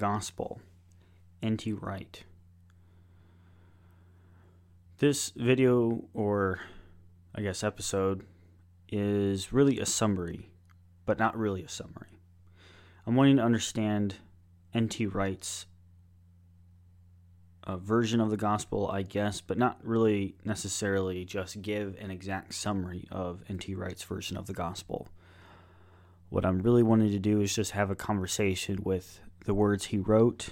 Gospel. N.T. Wright. This video, or I guess episode, is really a summary, but not really a summary. I'm wanting to understand N.T. Wright's uh, version of the gospel, I guess, but not really necessarily just give an exact summary of N.T. Wright's version of the gospel. What I'm really wanting to do is just have a conversation with the words he wrote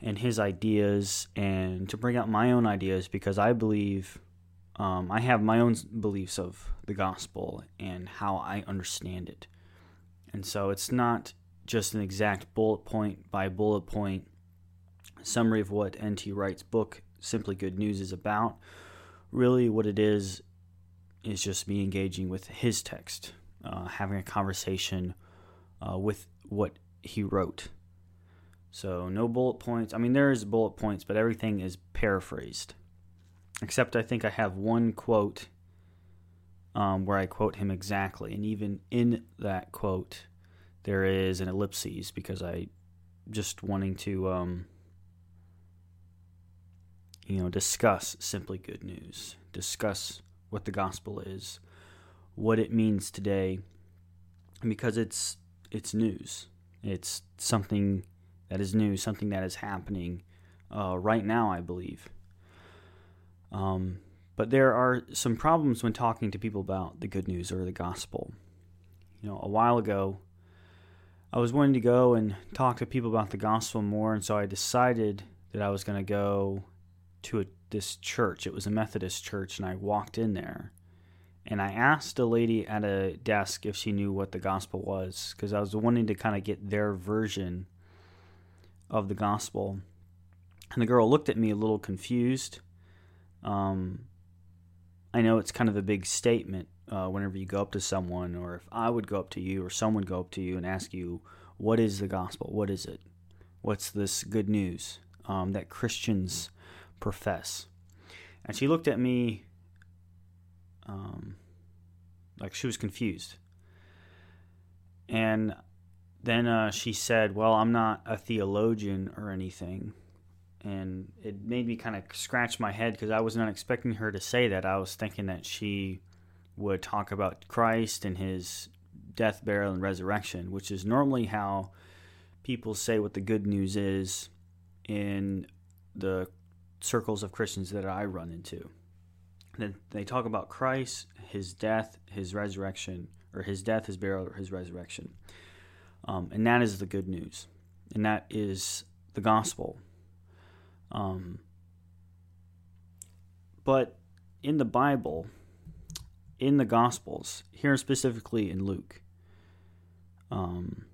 and his ideas, and to bring out my own ideas because I believe um, I have my own beliefs of the gospel and how I understand it. And so it's not just an exact bullet point by bullet point summary of what N.T. Wright's book, Simply Good News, is about. Really, what it is is just me engaging with his text, uh, having a conversation uh, with what he wrote. So, no bullet points. I mean, there is bullet points, but everything is paraphrased. Except I think I have one quote um, where I quote him exactly. And even in that quote, there is an ellipses because I just wanting to, um, you know, discuss simply good news, discuss what the gospel is, what it means today, because it's it's news. It's something that is new, something that is happening uh, right now, I believe. Um, but there are some problems when talking to people about the good news or the gospel. You know, a while ago, I was wanting to go and talk to people about the gospel more, and so I decided that I was going to go to a, this church. It was a Methodist church, and I walked in there. And I asked a lady at a desk if she knew what the gospel was, because I was wanting to kind of get their version of the gospel. And the girl looked at me a little confused. Um, I know it's kind of a big statement uh, whenever you go up to someone, or if I would go up to you, or someone go up to you and ask you, What is the gospel? What is it? What's this good news um, that Christians profess? And she looked at me um, like she was confused. And then uh, she said, Well, I'm not a theologian or anything. And it made me kind of scratch my head because I was not expecting her to say that. I was thinking that she would talk about Christ and his death, burial, and resurrection, which is normally how people say what the good news is in the circles of Christians that I run into. Then they talk about Christ, his death, his resurrection, or his death, his burial, or his resurrection. Um, and that is the good news. And that is the gospel. Um, but in the Bible, in the Gospels, here specifically in Luke, um,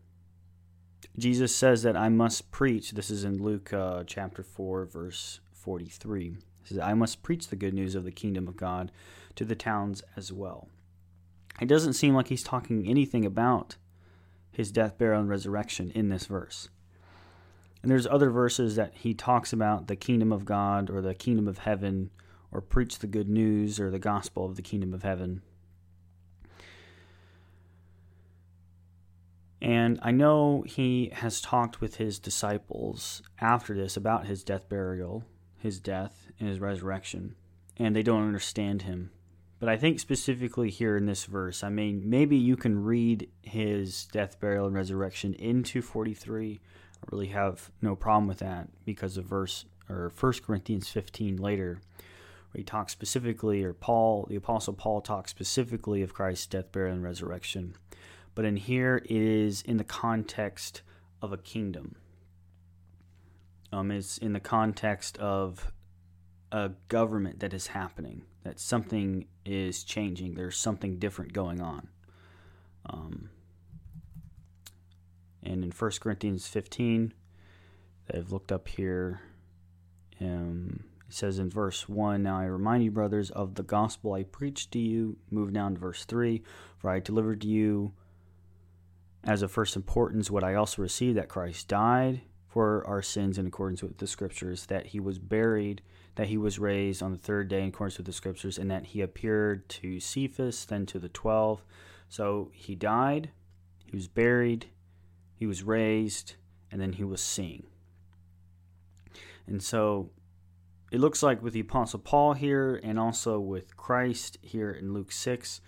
Jesus says that I must preach. This is in Luke uh, chapter 4, verse 43. I must preach the good news of the kingdom of God to the towns as well. It doesn't seem like he's talking anything about his death, burial, and resurrection in this verse. And there's other verses that he talks about the kingdom of God or the kingdom of heaven or preach the good news or the gospel of the kingdom of heaven. And I know he has talked with his disciples after this about his death, burial, his death, and his resurrection, and they don't understand him. But I think specifically here in this verse, I mean, maybe you can read his death, burial, and resurrection into 43. I really have no problem with that because of verse or 1 Corinthians 15 later, where he talks specifically, or Paul, the Apostle Paul talks specifically of Christ's death, burial, and resurrection. But in here, it is in the context of a kingdom. Um, it's in the context of a government that is happening, that something is changing, there's something different going on. Um, and in 1 Corinthians 15, I've looked up here, um, it says in verse 1 Now I remind you, brothers, of the gospel I preached to you. Move down to verse 3 For I delivered to you as of first importance what I also received that Christ died for our sins in accordance with the scriptures, that he was buried, that he was raised on the third day in accordance with the scriptures, and that he appeared to Cephas, then to the twelve. So he died, he was buried, he was raised, and then he was seen. And so it looks like with the Apostle Paul here and also with Christ here in Luke 6,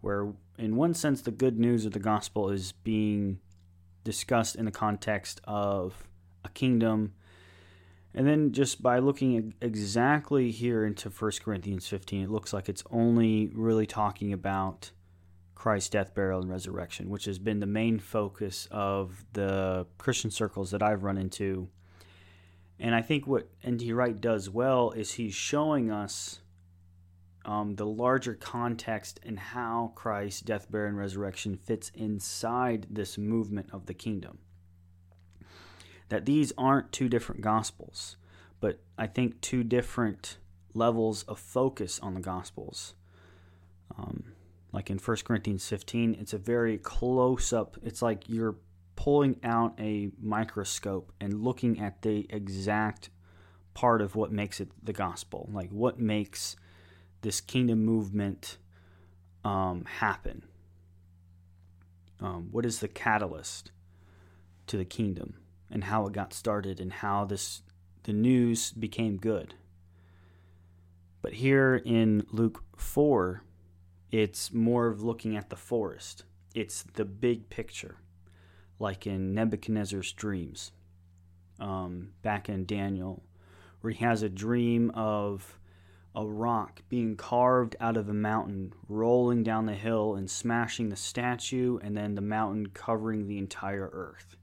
where in one sense the good news of the gospel is being discussed in the context of a kingdom. And then just by looking exactly here into 1 Corinthians 15, it looks like it's only really talking about Christ's death, burial, and resurrection, which has been the main focus of the Christian circles that I've run into and I think what N.T. Wright does well is he's showing us um, the larger context and how Christ's death, burial, and resurrection fits inside this movement of the kingdom. That these aren't two different gospels, but I think two different levels of focus on the gospels. Um, like in 1 Corinthians 15, it's a very close up, it's like you're pulling out a microscope and looking at the exact part of what makes it the gospel, like what makes this kingdom movement um, happen. Um, what is the catalyst to the kingdom and how it got started and how this the news became good. But here in Luke 4, it's more of looking at the forest. It's the big picture like in Nebuchadnezzar's dreams, um, back in Daniel, where he has a dream of a rock being carved out of a mountain, rolling down the hill and smashing the statue, and then the mountain covering the entire earth.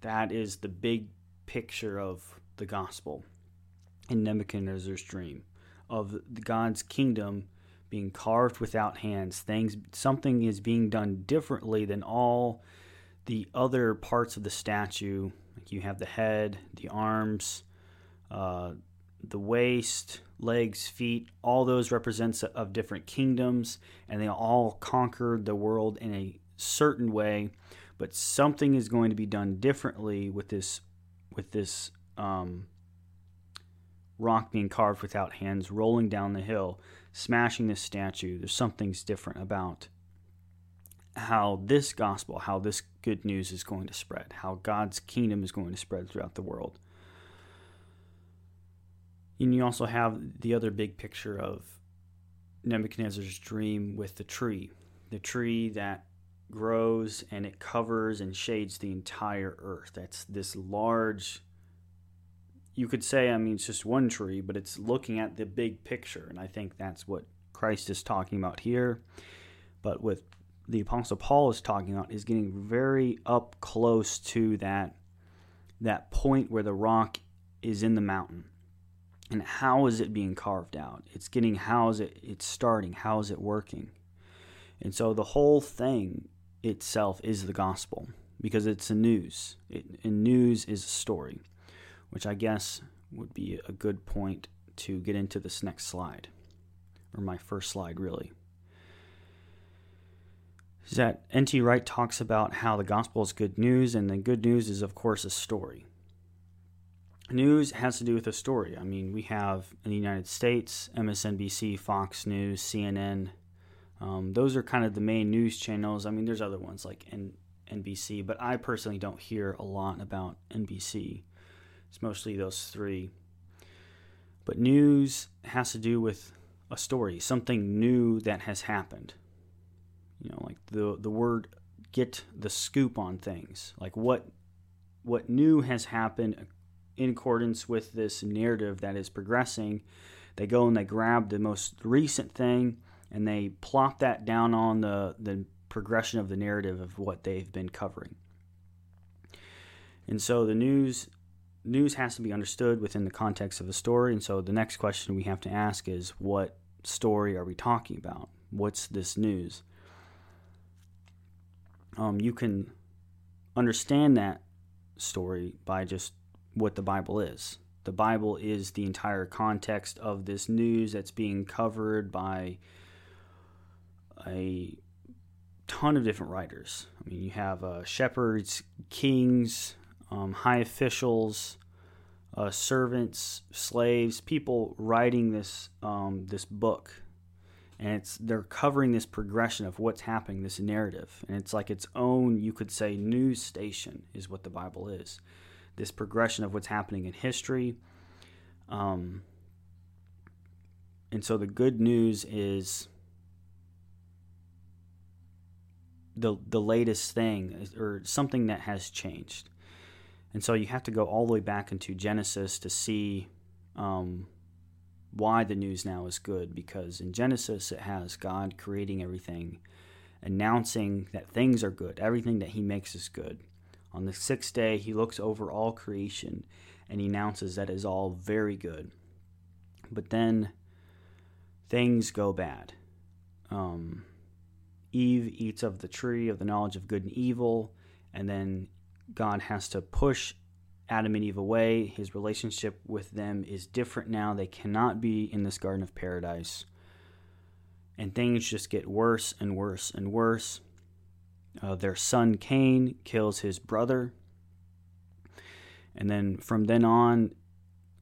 That is the big picture of the gospel in Nebuchadnezzar's dream of God's kingdom being carved without hands. Things, something is being done differently than all the other parts of the statue, like you have the head, the arms, uh, the waist, legs, feet, all those represents of different kingdoms, and they all conquered the world in a certain way. But something is going to be done differently with this, with this um, rock being carved without hands, rolling down the hill, smashing this statue. There's something's different about how this gospel, how this good news is going to spread, how God's kingdom is going to spread throughout the world. And you also have the other big picture of Nebuchadnezzar's dream with the tree, the tree that grows and it covers and shades the entire earth. That's this large, you could say, I mean, it's just one tree, but it's looking at the big picture. And I think that's what Christ is talking about here. But with the apostle paul is talking about is getting very up close to that that point where the rock is in the mountain and how is it being carved out it's getting how is it it's starting how is it working and so the whole thing itself is the gospel because it's a news it, and news is a story which i guess would be a good point to get into this next slide or my first slide really is that N.T. Wright talks about how the gospel is good news, and the good news is, of course, a story. News has to do with a story. I mean, we have in the United States MSNBC, Fox News, CNN. Um, those are kind of the main news channels. I mean, there's other ones like N- NBC, but I personally don't hear a lot about NBC. It's mostly those three. But news has to do with a story, something new that has happened you know like the the word get the scoop on things like what what new has happened in accordance with this narrative that is progressing they go and they grab the most recent thing and they plop that down on the the progression of the narrative of what they've been covering. And so the news news has to be understood within the context of a story. And so the next question we have to ask is what story are we talking about? What's this news? Um, you can understand that story by just what the Bible is. The Bible is the entire context of this news that's being covered by a ton of different writers. I mean, you have uh, shepherds, kings, um, high officials, uh, servants, slaves, people writing this um, this book and it's they're covering this progression of what's happening this narrative and it's like its own you could say news station is what the bible is this progression of what's happening in history. Um, and so the good news is the the latest thing or something that has changed. And so you have to go all the way back into Genesis to see um, why the news now is good. Because in Genesis, it has God creating everything, announcing that things are good, everything that He makes is good. On the sixth day, He looks over all creation and He announces that is all very good. But then things go bad. Um, Eve eats of the tree of the knowledge of good and evil, and then God has to push Adam and Eve away. His relationship with them is different now. They cannot be in this Garden of Paradise. And things just get worse and worse and worse. Uh, their son Cain kills his brother. And then from then on,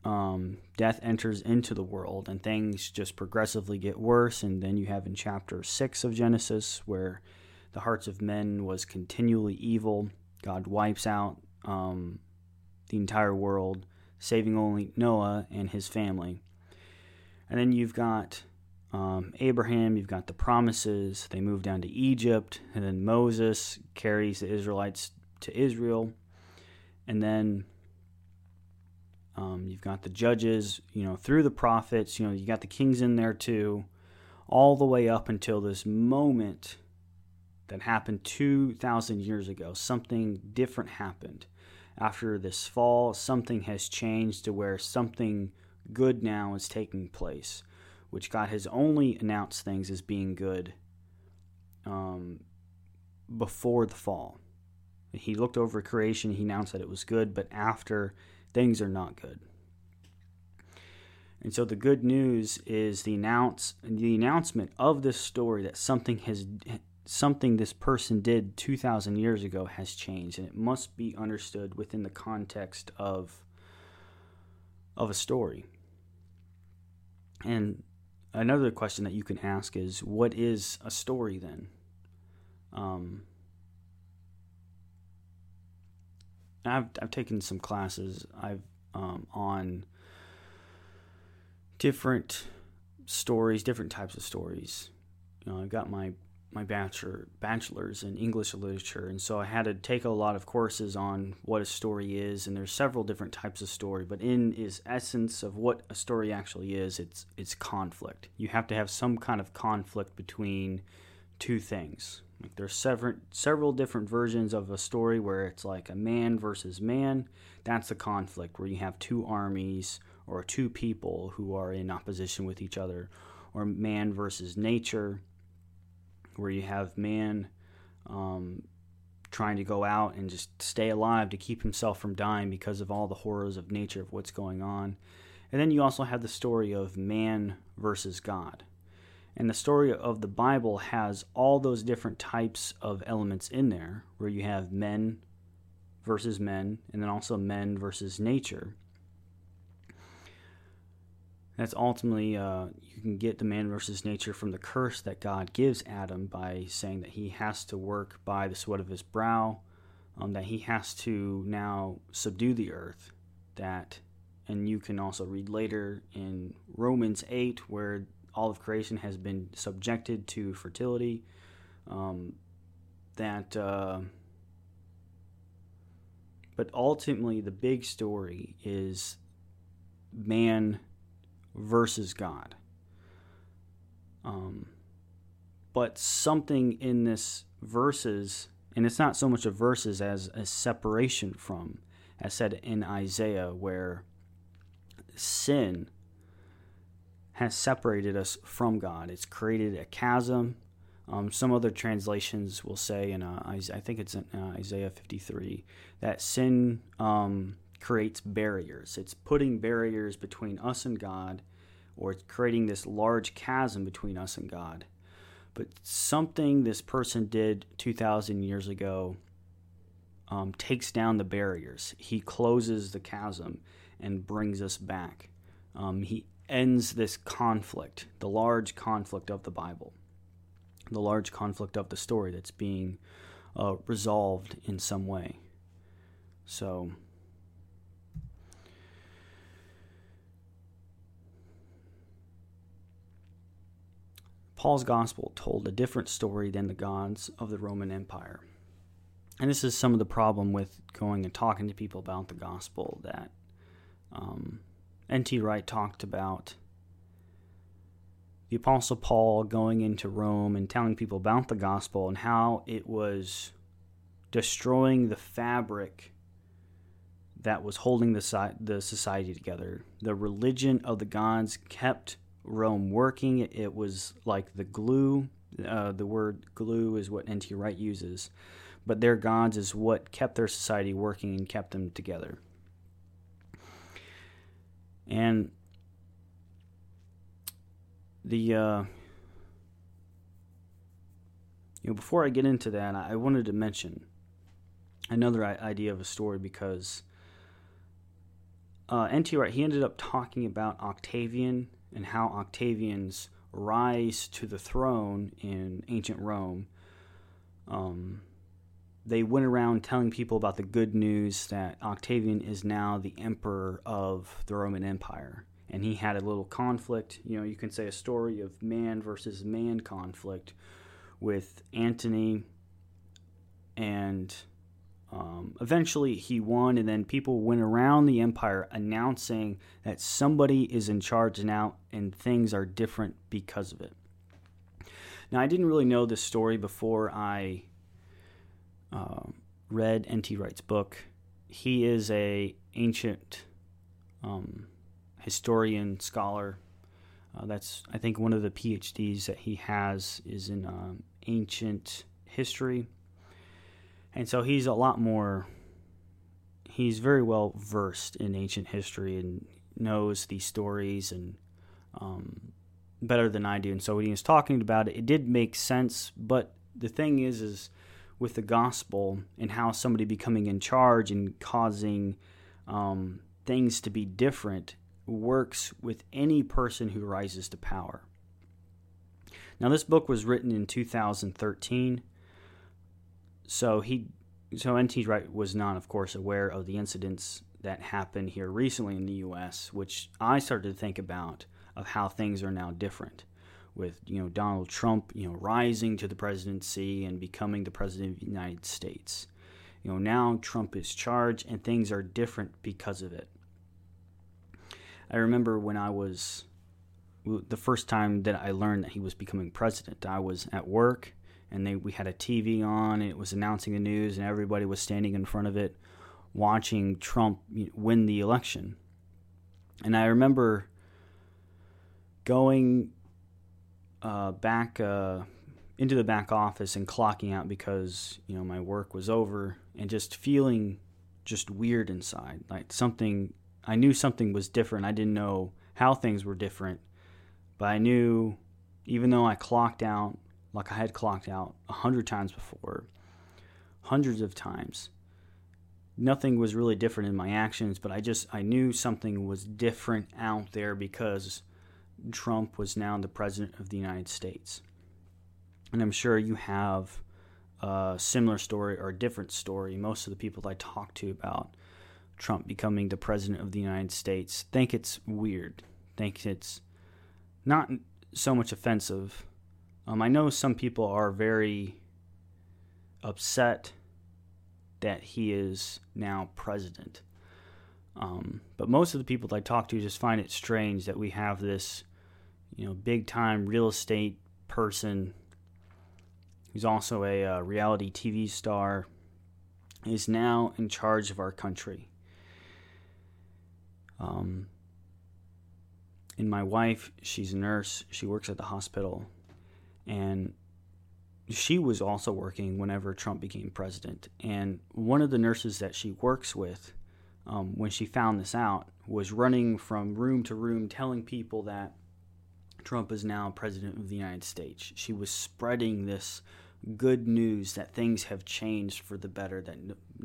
um, death enters into the world and things just progressively get worse. And then you have in chapter 6 of Genesis where the hearts of men was continually evil. God wipes out um, the entire world, saving only Noah and his family. And then you've got um, Abraham, you've got the promises. They move down to Egypt, and then Moses carries the Israelites to Israel. And then um, you've got the judges, you know, through the prophets, you know, you got the kings in there too, all the way up until this moment that happened 2,000 years ago. Something different happened. After this fall, something has changed to where something good now is taking place, which God has only announced things as being good um, before the fall. He looked over creation, he announced that it was good, but after things are not good. And so the good news is the announce the announcement of this story that something has something this person did 2000 years ago has changed and it must be understood within the context of of a story. And another question that you can ask is what is a story then? Um, I've I've taken some classes I've um, on different stories, different types of stories. You know, I got my my bachelor bachelor's in English literature, and so I had to take a lot of courses on what a story is. And there's several different types of story, but in its essence of what a story actually is, it's it's conflict. You have to have some kind of conflict between two things. Like there's several several different versions of a story where it's like a man versus man. That's the conflict where you have two armies or two people who are in opposition with each other, or man versus nature, where you have man um, trying to go out and just stay alive to keep himself from dying because of all the horrors of nature of what's going on. And then you also have the story of man versus God and the story of the Bible has all those different types of elements in there, where you have men versus men, and then also men versus nature. That's ultimately, uh, you can get the man versus nature from the curse that God gives Adam by saying that he has to work by the sweat of his brow, um, that he has to now subdue the earth, that, and you can also read later in Romans 8, where all of creation has been subjected to fertility. Um, that, uh, but ultimately, the big story is man versus God. Um, but something in this verses, and it's not so much a verses as a separation from, as said in Isaiah, where sin has separated us from God. It's created a chasm. Um, some other translations will say, in uh, I think it's in uh, Isaiah 53, that sin um, creates barriers. It's putting barriers between us and God, or it's creating this large chasm between us and God. But something this person did 2,000 years ago um, takes down the barriers. He closes the chasm and brings us back. Um, he ends this conflict, the large conflict of the Bible, the large conflict of the story that's being uh, resolved in some way. So, Paul's gospel told a different story than the gods of the Roman Empire. And this is some of the problem with going and talking to people about the gospel that um, N.T. Wright talked about the Apostle Paul going into Rome and telling people about the gospel and how it was destroying the fabric that was holding the, the society together. The religion of the gods kept Rome working. It was like the glue. Uh, the word glue is what N.T. Wright uses. But their gods is what kept their society working and kept them together. And the uh, you know before I get into that, I wanted to mention another idea of a story because uh, N.T. Wright he ended up talking about Octavian and how Octavian's rise to the throne in ancient Rome. Um, they went around telling people about the good news that Octavian is now the emperor of the Roman Empire. And he had a little conflict, you know, you can say a story of man versus man conflict with Antony. And um, eventually he won, and then people went around the empire announcing that somebody is in charge now and things are different because of it. Now, I didn't really know this story before I uh, read N.T. Wright's book. He is a ancient um, historian scholar. Uh, that's I think one of the PhDs that he has is in um, ancient history, and so he's a lot more. He's very well versed in ancient history and knows these stories and um, better than I do. And so when he was talking about it, it did make sense. But the thing is, is with the gospel and how somebody becoming in charge and causing um, things to be different works with any person who rises to power. Now, this book was written in 2013, so he, so N.T. Wright was not, of course, aware of the incidents that happened here recently in the U.S., which I started to think about of how things are now different with you know Donald Trump you know rising to the presidency and becoming the president of the United States. You know now Trump is charged and things are different because of it. I remember when I was the first time that I learned that he was becoming president. I was at work and they we had a TV on and it was announcing the news and everybody was standing in front of it watching Trump win the election. And I remember going uh, back uh, into the back office and clocking out because you know my work was over and just feeling just weird inside. Like something i knew something was different. I didn't know how things were different but i knew even though i clocked out like i had clocked out a hundred times before hundreds of times nothing was really different in my actions but i just i knew something was different out there because Trump was now the president of the United States. And I'm sure you have a similar story or a different story. Most of the people I talk to about Trump becoming the president of the United States think it's weird, think it's not so much offensive. Um, I know some people are very upset that he is now president. Um, but most of the people that I talk to just find it strange that we have this, you know, big time real estate person who's also a uh, reality TV star is now in charge of our country. Um, and my wife, she's a nurse. She works at the hospital, and she was also working whenever Trump became president. And one of the nurses that she works with um, when she found this out, was running from room to room telling people that Trump is now president of the United States. She was spreading this good news that things have changed for the better, that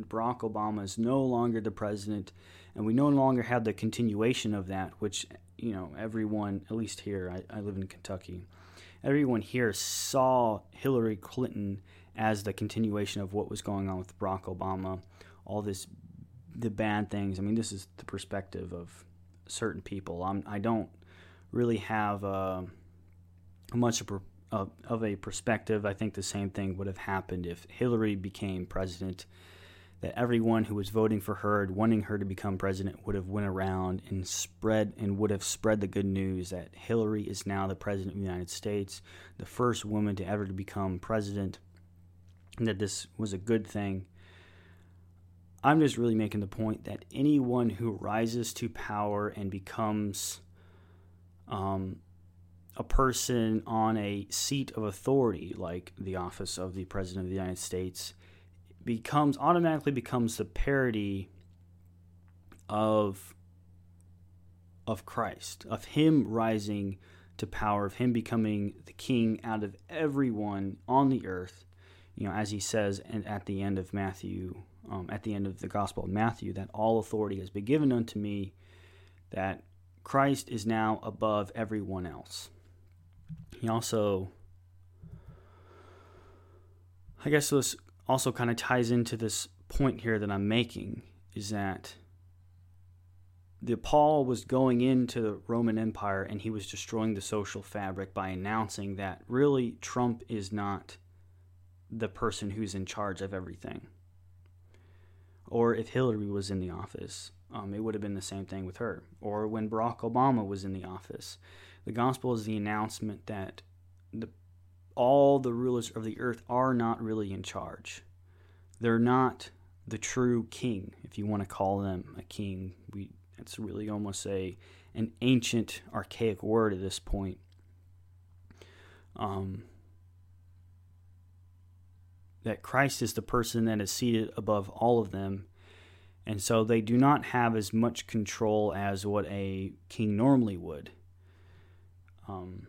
Barack Obama is no longer the president, and we no longer have the continuation of that, which, you know, everyone, at least here, I, I live in Kentucky, everyone here saw Hillary Clinton as the continuation of what was going on with Barack Obama, all this the bad things. I mean, this is the perspective of certain people. I'm, I don't really have uh, much of of, of a perspective, I think the same thing would have happened if Hillary became president. That everyone who was voting for her and wanting her to become president would have went around and spread and would have spread the good news that Hillary is now the president of the United States, the first woman to ever to become president, and that this was a good thing. I'm just really making the point that anyone who rises to power and becomes um, a person on a seat of authority, like the office of the President of the United States, becomes automatically becomes the parody of of Christ, of him rising to power, of him becoming the king out of everyone on the earth. You know, as he says and at the end of Matthew, um, at the end of the Gospel of Matthew, that all authority has been given unto me, that Christ is now above everyone else. He also, I guess this also kind of ties into this point here that I'm making is that the Paul was going into the Roman Empire and he was destroying the social fabric by announcing that really Trump is not the person who's in charge of everything. Or if Hillary was in the office, um, it would have been the same thing with her. Or when Barack Obama was in the office. The gospel is the announcement that the, all the rulers of the earth are not really in charge. They're not the true king, if you want to call them a king. We it's really almost a an ancient, archaic word at this point. Um, that Christ is the person that is seated above all of them and so they do not have as much control as what a king normally would. Um,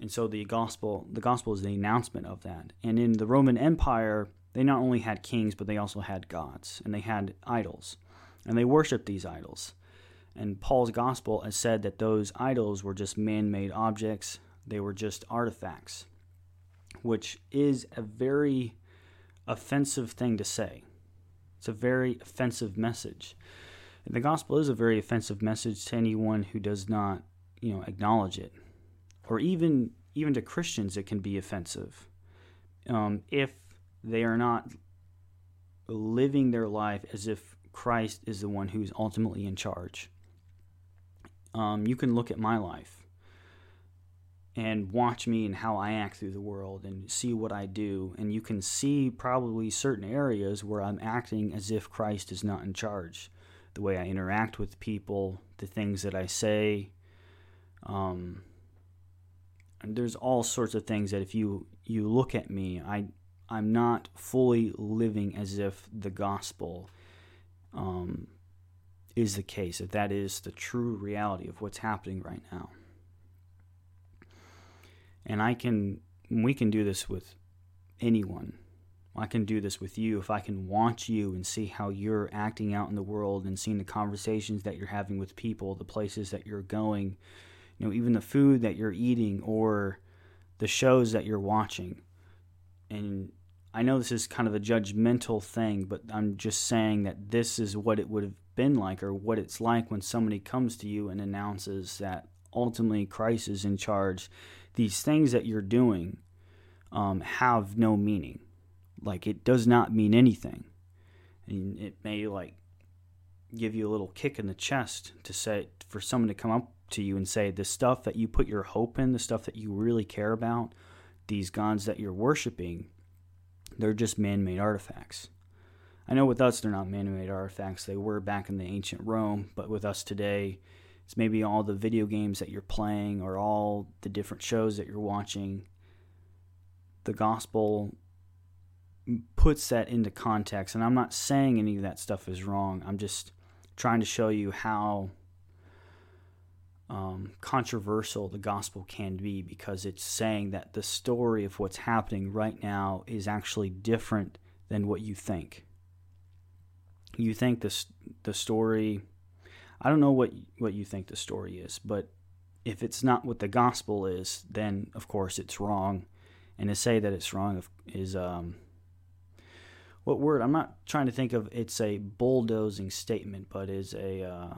and so the gospel, the gospel is the announcement of that. And in the Roman Empire, they not only had kings, but they also had gods and they had idols, and they worshipped these idols. And Paul's gospel has said that those idols were just man-made objects; they were just artifacts, which is a very offensive thing to say. It's a very offensive message. And the gospel is a very offensive message to anyone who does not, you know, acknowledge it, or even even to Christians, it can be offensive um, if they are not living their life as if Christ is the one who's ultimately in charge. Um, you can look at my life and watch me and how I act through the world and see what I do. And you can see probably certain areas where I'm acting as if Christ is not in charge. The way I interact with people, the things that I say. Um, there's all sorts of things that if you, you look at me, I, I'm not fully living as if the gospel um, is the case, if that is the true reality of what's happening right now and I can we can do this with anyone. I can do this with you if I can watch you and see how you're acting out in the world and seeing the conversations that you're having with people, the places that you're going, you know, even the food that you're eating or the shows that you're watching. And I know this is kind of a judgmental thing, but I'm just saying that this is what it would have been like or what it's like when somebody comes to you and announces that ultimately Christ is in charge these things that you're doing um, have no meaning. Like it does not mean anything. And it may like give you a little kick in the chest to say for someone to come up to you and say the stuff that you put your hope in, the stuff that you really care about, these gods that you're worshiping, they're just man-made artifacts. I know with us they're not man-made artifacts. They were back in the ancient Rome, but with us today, it's maybe all the video games that you're playing or all the different shows that you're watching. The gospel puts that into context. And I'm not saying any of that stuff is wrong. I'm just trying to show you how um, controversial the gospel can be because it's saying that the story of what's happening right now is actually different than what you think. You think this the story I don't know what what you think the story is, but if it's not what the gospel is, then of course it's wrong. And to say that it's wrong is um, what word? I'm not trying to think of. It's a bulldozing statement, but is a. uh,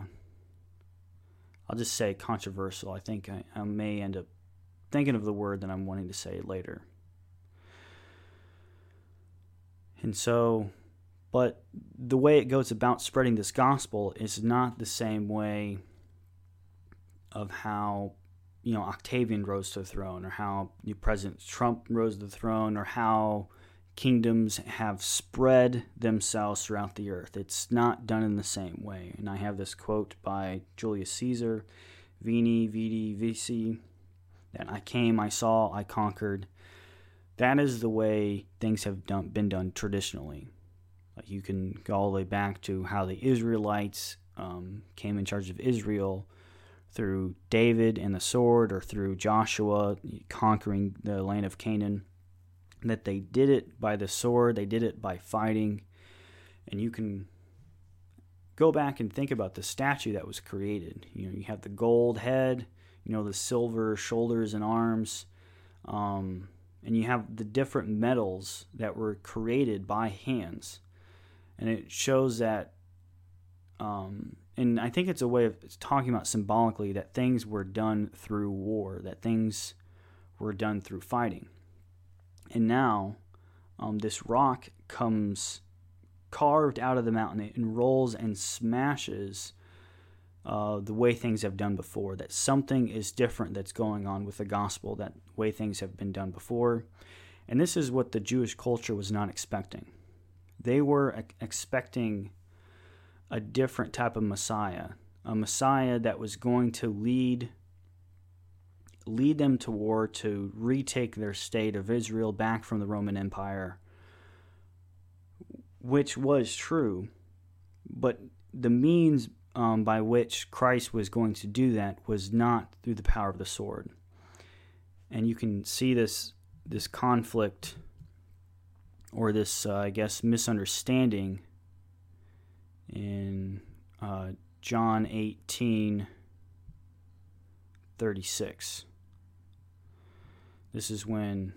just say controversial. I think I, I may end up thinking of the word that I'm wanting to say later. And so, but the way it goes about spreading this gospel is not the same way of how you know Octavian rose to the throne, or how President Trump rose to the throne, or how kingdoms have spread themselves throughout the earth. It's not done in the same way. And I have this quote by Julius Caesar, Veni, Vidi, Vici, that I came, I saw, I conquered. That is the way things have done, been done traditionally. Like you can go all the way back to how the Israelites um, came in charge of Israel through David and the sword, or through Joshua conquering the land of Canaan that they did it by the sword, they did it by fighting. And you can go back and think about the statue that was created. You know, you have the gold head, you know, the silver shoulders and arms, um, and you have the different metals that were created by hands. And it shows that, um, and I think it's a way of talking about symbolically that things were done through war, that things were done through fighting. And now um, this rock comes carved out of the mountain and rolls and smashes uh, the way things have done before. That something is different that's going on with the gospel, that way things have been done before. And this is what the Jewish culture was not expecting. They were expecting a different type of Messiah, a Messiah that was going to lead lead them to war to retake their state of Israel back from the Roman Empire, which was true, but the means um, by which Christ was going to do that was not through the power of the sword. And you can see this this conflict or this, uh, I guess, misunderstanding in uh, John 18 36. This is when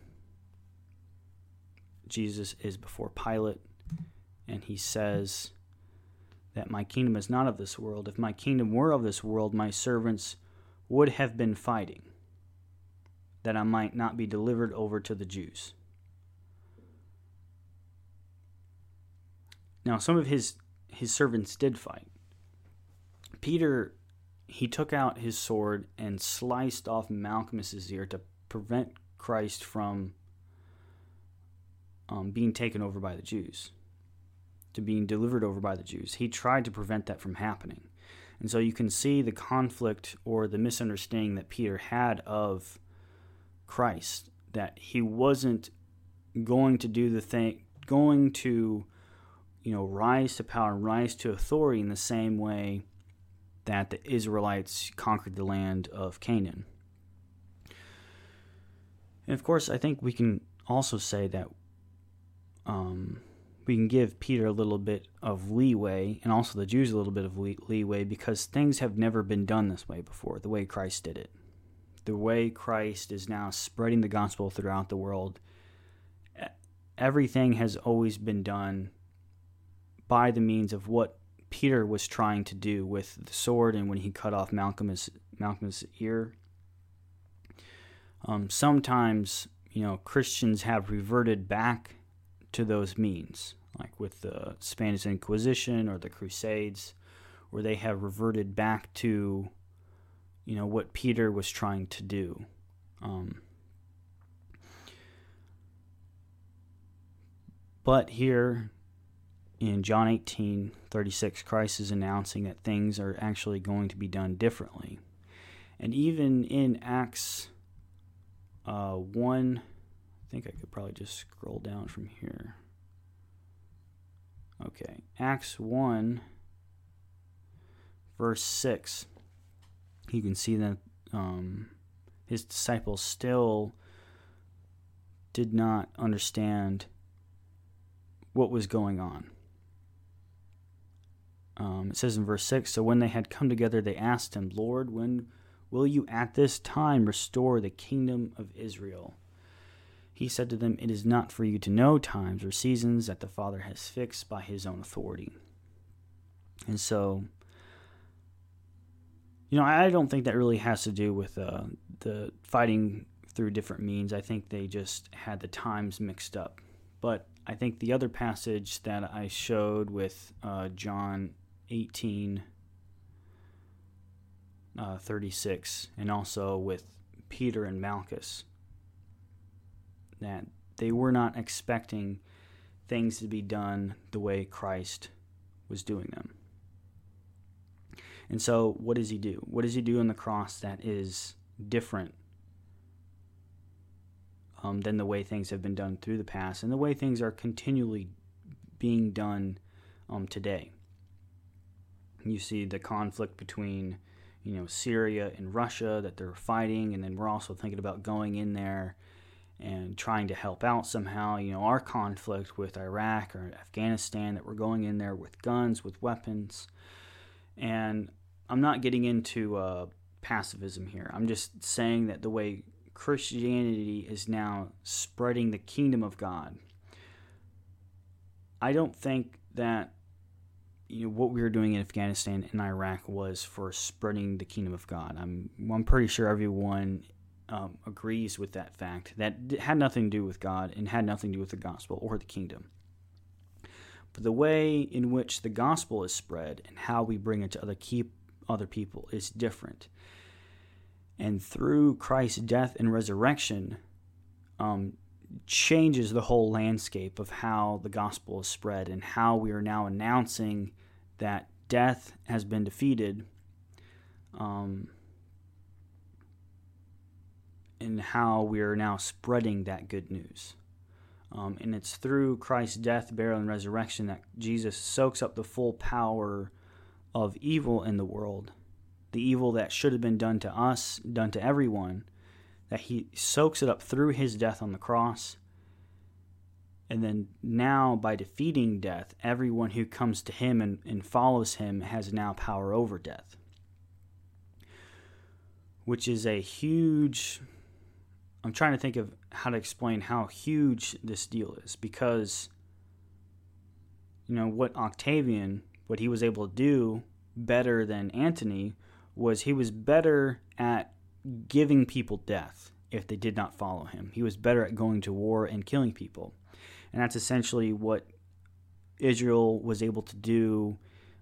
Jesus is before Pilate and he says that my kingdom is not of this world. If my kingdom were of this world, my servants would have been fighting, that I might not be delivered over to the Jews. Now, some of his, his servants did fight. Peter, he took out his sword and sliced off Malchus's ear to prevent Christ from um, being taken over by the Jews, to being delivered over by the Jews. He tried to prevent that from happening. And so you can see the conflict or the misunderstanding that Peter had of Christ, that he wasn't going to do the thing, going to, you know, rise to power and rise to authority in the same way that the Israelites conquered the land of Canaan. And of course, I think we can also say that um, we can give Peter a little bit of leeway and also the Jews a little bit of leeway because things have never been done this way before, the way Christ did it. The way Christ is now spreading the gospel throughout the world. Everything has always been done by the means of what Peter was trying to do with the sword and when he cut off Malcolm's, Malcolm's ear um, sometimes, you know, Christians have reverted back to those means, like with the Spanish Inquisition or the Crusades, where they have reverted back to, you know, what Peter was trying to do. Um, but here in John 18 36, Christ is announcing that things are actually going to be done differently. And even in Acts uh, one, I think I could probably just scroll down from here. Okay, Acts 1, verse 6. You can see that um, his disciples still did not understand what was going on. Um, it says in verse 6 So when they had come together, they asked him, Lord, when Will you at this time restore the kingdom of Israel? He said to them, It is not for you to know times or seasons that the Father has fixed by his own authority. And so, you know, I don't think that really has to do with uh, the fighting through different means. I think they just had the times mixed up. But I think the other passage that I showed with uh, John 18 uh, 36, and also with Peter and Malchus, that they were not expecting things to be done the way Christ was doing them. And so, what does he do? What does he do on the cross that is different um, than the way things have been done through the past and the way things are continually being done um, today? You see the conflict between, you know, Syria and Russia that they're fighting, and then we're also thinking about going in there and trying to help out somehow. You know, our conflict with Iraq or Afghanistan that we're going in there with guns, with weapons. And I'm not getting into uh, pacifism here. I'm just saying that the way Christianity is now spreading the kingdom of God, I don't think that you know what we were doing in Afghanistan and Iraq was for spreading the kingdom of God. I'm I'm pretty sure everyone um, agrees with that fact. That had nothing to do with God and had nothing to do with the gospel or the kingdom. But the way in which the gospel is spread and how we bring it to other keep other people is different. And through Christ's death and resurrection, um, changes the whole landscape of how the gospel is spread and how we are now announcing that death has been defeated. Um, and how we are now spreading that good news. Um, and it's through Christ's death, burial, and resurrection that Jesus soaks up the full power of evil in the world, the evil that should have been done to us, done to everyone, that he soaks it up through his death on the cross. And then now, by defeating death, everyone who comes to him and, and follows him has now power over death, which is a huge I'm trying to think of how to explain how huge this deal is because you know what Octavian what he was able to do better than Antony was he was better at giving people death if they did not follow him. He was better at going to war and killing people. And that's essentially what Israel was able to do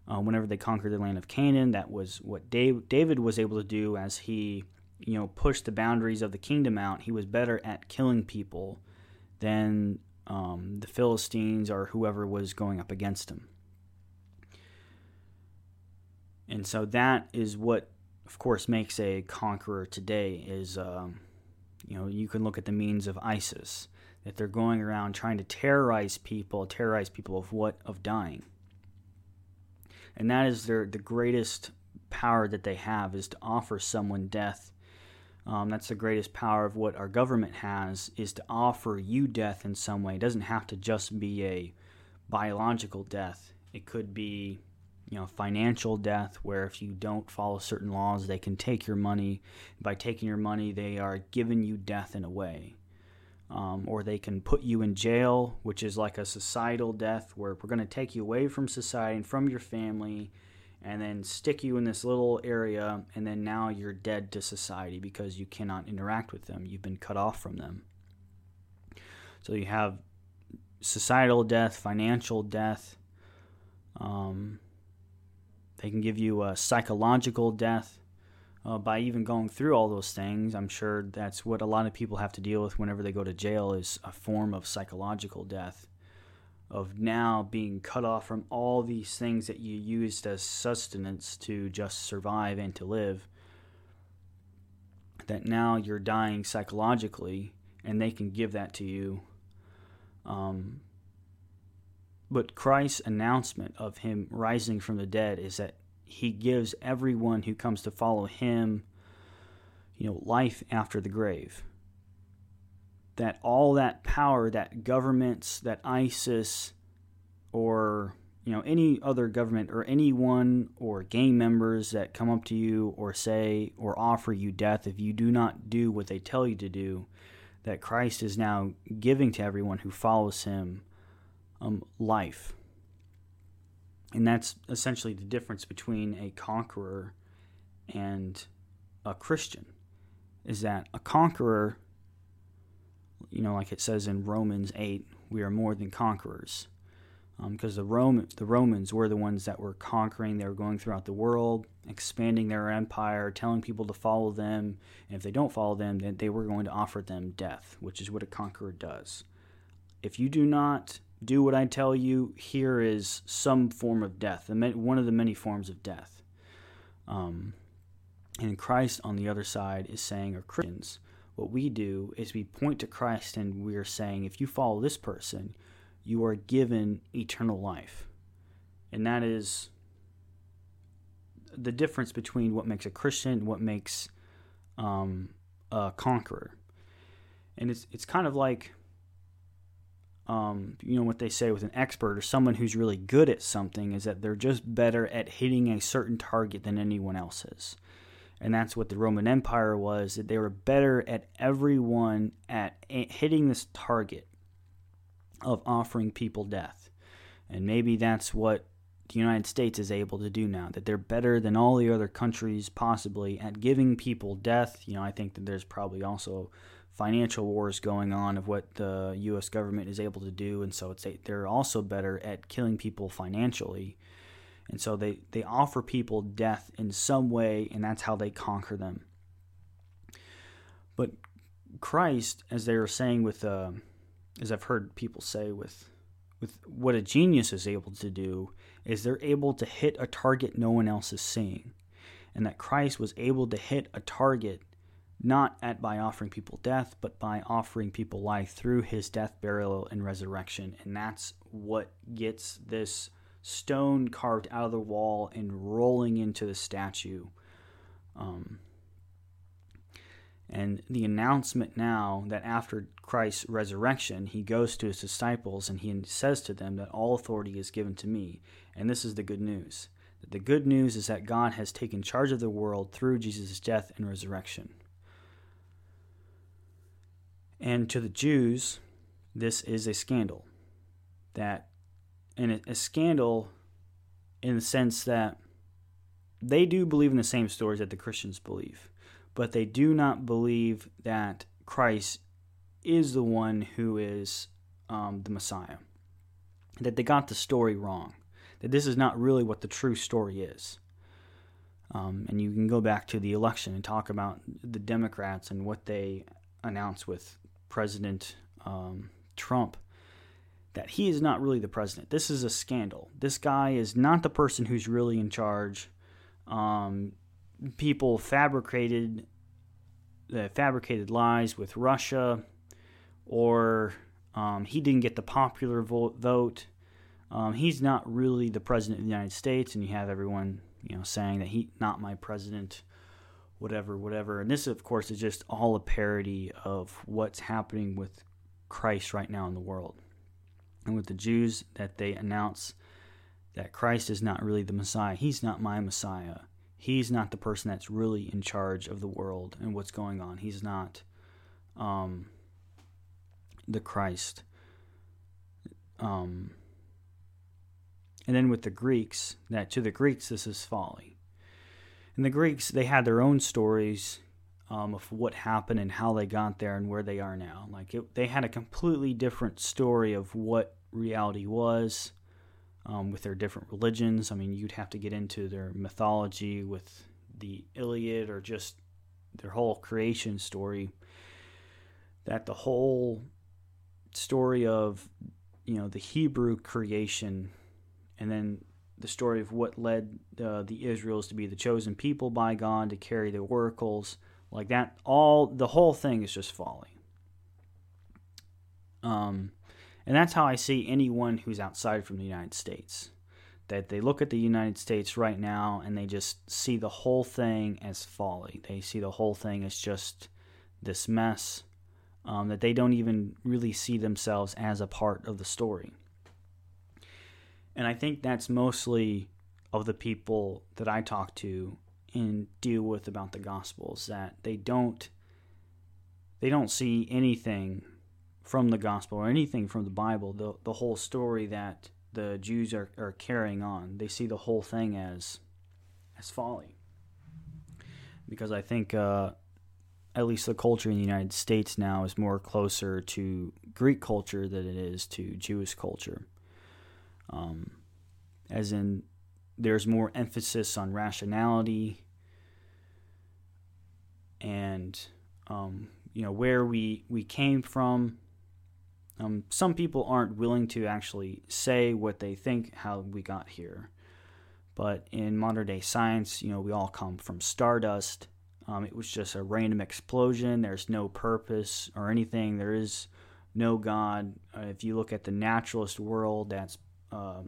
uh, whenever they conquered the land of Canaan. That was what Dave, David was able to do as he you know, pushed the boundaries of the kingdom out. He was better at killing people than um, the Philistines or whoever was going up against him. And so that is what, of course, makes a conqueror today. Is um, you know you can look at the means of ISIS that they're going around trying to terrorize people, terrorize people of what of dying, and that is their the greatest power that they have is to offer someone death um, that's the greatest power of what our government has is to offer you death in some way. It doesn't have to just be a biological death. It could be, you know, financial death where if you don't follow certain laws, they can take your money. By taking your money, they are giving you death in a way. Um, or they can put you in jail, which is like a societal death where we're going to take you away from society and from your family and then stick you in this little area, and then now you're dead to society because you cannot interact with them. You've been cut off from them. So you have societal death, financial death. Um, they can give you a psychological death uh, by even going through all those things. I'm sure that's what a lot of people have to deal with whenever they go to jail is a form of psychological death of now being cut off from all these things that you used as sustenance to just survive and to live. That now you're dying psychologically, and they can give that to you. Um, but Christ's announcement of him rising from the dead is that he gives everyone who comes to follow him, you know, life after the grave. That all that power that governments, that ISIS, or you know any other government or anyone or gang members that come up to you or say or offer you death if you do not do what they tell you to do, that Christ is now giving to everyone who follows Him um, life. And that's essentially the difference between a conqueror and a Christian. Is that a conqueror you know, like it says in Romans 8, we are more than conquerors. Because um, the, Roman, the Romans were the ones that were conquering, they were going throughout the world, expanding their empire, telling people to follow them. And if they don't follow them, then they were going to offer them death, which is what a conqueror does. If you do not do what I tell you, here is some form of death, one of the many forms of death. Um, and Christ on the other side is saying, or Christians, what we do is we point to Christ and we're saying, if you follow this person, you are given eternal life. And that is the difference between what makes a Christian and what makes um, a conqueror. And it's it's kind of like um, you know what they say with an expert or someone who's really good at something is that they're just better at hitting a certain target than anyone else is and that's what the Roman Empire was that they were better at everyone at hitting this target of offering people death. And maybe that's what the United States is able to do now that they're better than all the other countries possibly at giving people death. You know, I think that there's probably also financial wars going on of what the US government is able to do and so it's they're also better at killing people financially and so they, they offer people death in some way, and that's how they conquer them. But Christ, as they were saying with, uh, as I've heard people say with, with what a genius is able to do, is they're able to hit a target no one else is seeing. And that Christ was able to hit a target not at by offering people death, but by offering people life through his death, burial, and resurrection. And that's what gets this stone carved out of the wall and rolling into the statue. Um, and the announcement now that after Christ's resurrection, he goes to his disciples and he says to them that all authority is given to me. And this is the good news. The good news is that God has taken charge of the world through Jesus' death and resurrection. And to the Jews, this is a scandal that and a, scandal in the sense that they do believe in the same stories that the Christians believe, but they do not believe that Christ is the one who is um, the Messiah. That they got the story wrong. That this is not really what the true story is. Um, and you can go back to the election and talk about the Democrats and what they announced with President um, Trump that he is not really the president. This is a scandal. This guy is not the person who's really in charge. Um, people fabricated the fabricated lies with Russia, or um, he didn't get the popular vote. Um, he's not really the president of the United States, and you have everyone you know saying that he not my president, whatever, whatever. And this, of course, is just all a parody of what's happening with Christ right now in the world and with the Jews that they announce that Christ is not really the Messiah. He's not my Messiah. He's not the person that's really in charge of the world and what's going on. He's not um, the Christ. Um, and then with the Greeks, that to the Greeks this is folly. And the Greeks, they had their own stories um, of what happened and how they got there and where they are now. Like it, they had a completely different story of what reality was um, with their different religions. I mean, you'd have to get into their mythology with the Iliad or just their whole creation story. That the whole story of you know the Hebrew creation, and then the story of what led uh, the Israels to be the chosen people by God to carry the oracles like that. All the whole thing is just folly. Um, and that's how i see anyone who's outside from the united states that they look at the united states right now and they just see the whole thing as folly. They see the whole thing as just this mess um, that they don't even really see themselves as a part of the story and i think that's mostly of the people that i talk to and deal with about the gospels that they don't they don't see anything from the gospel or anything from the bible the, the whole story that the jews are, are carrying on they see the whole thing as as folly because i think uh, at least the culture in the United States now is more closer to Greek culture than it is to Jewish culture. Um, as in, there's more emphasis on rationality and um, you know where we we came from. Um, some people aren't willing to actually say what they think how we got here, but in modern day science, you know, we all come from stardust. Um, it was just a random explosion. There's no purpose or anything. There is no God. Uh, if you look at the naturalist world, that's uh,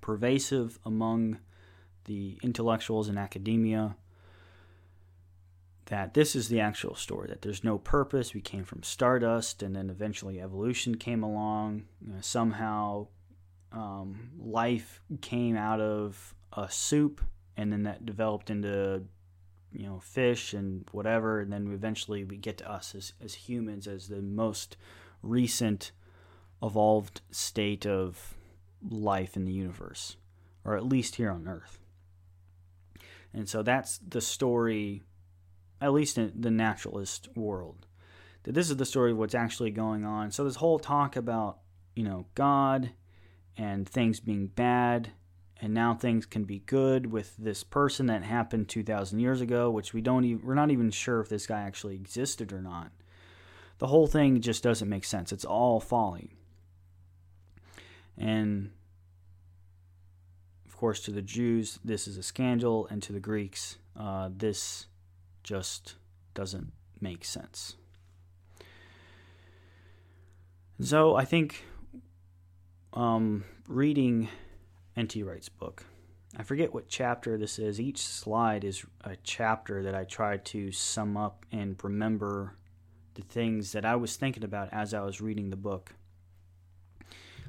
pervasive among the intellectuals in academia that this is the actual story that there's no purpose we came from stardust and then eventually evolution came along you know, somehow um, life came out of a soup and then that developed into you know fish and whatever and then eventually we get to us as, as humans as the most recent evolved state of life in the universe or at least here on earth and so that's the story at least in the naturalist world, that this is the story of what's actually going on. So this whole talk about, you know, God and things being bad and now things can be good with this person that happened 2000 years ago, which we don't even we're not even sure if this guy actually existed or not. The whole thing just doesn't make sense. It's all folly. And of course, to the Jews, this is a scandal, and to the Greeks, uh, this just doesn't make sense. So I think um, reading N.T. Wright's book, I forget what chapter this is. Each slide is a chapter that I try to sum up and remember the things that I was thinking about as I was reading the book.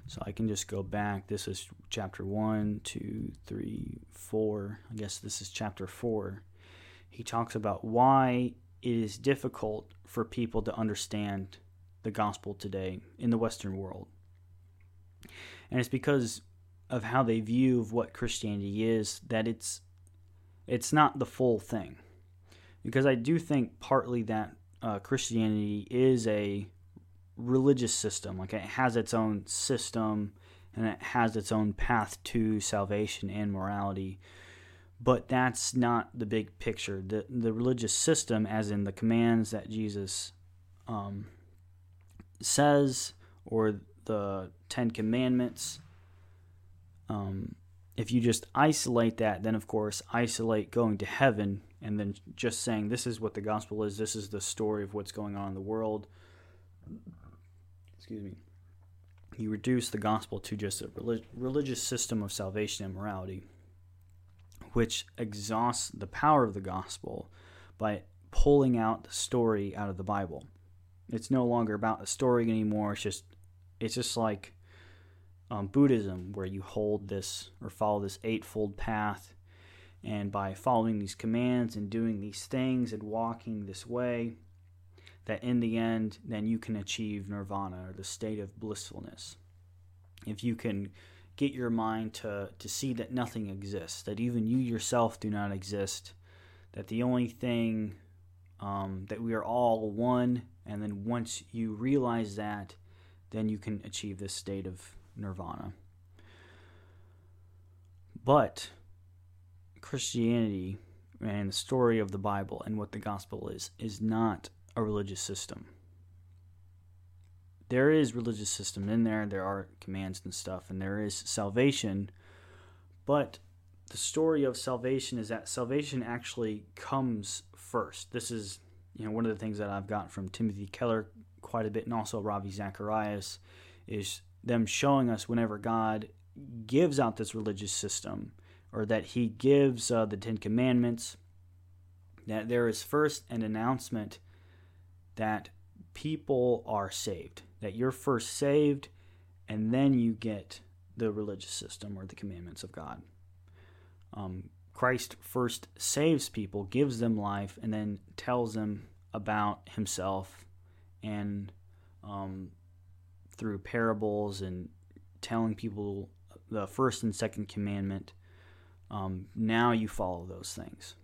So I can just go back. This is chapter one, two, three, four. I guess this is chapter four he talks about why it is difficult for people to understand the gospel today in the Western world. And it's because of how they view of what Christianity is that it's it's not the full thing. Because I do think partly that uh, Christianity is a religious system, like it has its own system and it has its own path to salvation and morality but that's not the big picture. The the religious system, as in the commands that Jesus um, says, or the Ten Commandments. Um, if you just isolate that, then of course isolate going to heaven, and then just saying this is what the gospel is. This is the story of what's going on in the world. Excuse me. You reduce the gospel to just a relig- religious system of salvation and morality which exhausts the power of the gospel by pulling out the story out of the Bible. It's no longer about the story anymore. It's just it's just like um, Buddhism, where you hold this or follow this eightfold path, and by following these commands and doing these things and walking this way, that in the end, then you can achieve nirvana or the state of blissfulness. If you can get your mind to, to see that nothing exists, that even you yourself do not exist, that the only thing, um, that we are all one, and then once you realize that, then you can achieve this state of nirvana. But Christianity and the story of the Bible and what the gospel is, is not a religious system there is religious system in there. There are commands and stuff, and there is salvation. But the story of salvation is that salvation actually comes first. This is you know one of the things that I've got from Timothy Keller quite a bit, and also Ravi Zacharias, is them showing us whenever God gives out this religious system, or that He gives uh, the Ten Commandments, that there is first an announcement that people are saved that you're first saved and then you get the religious system or the commandments of God. Um, Christ first saves people, gives them life, and then tells them about himself and um, through parables and telling people the first and second commandment. Um, now you follow those things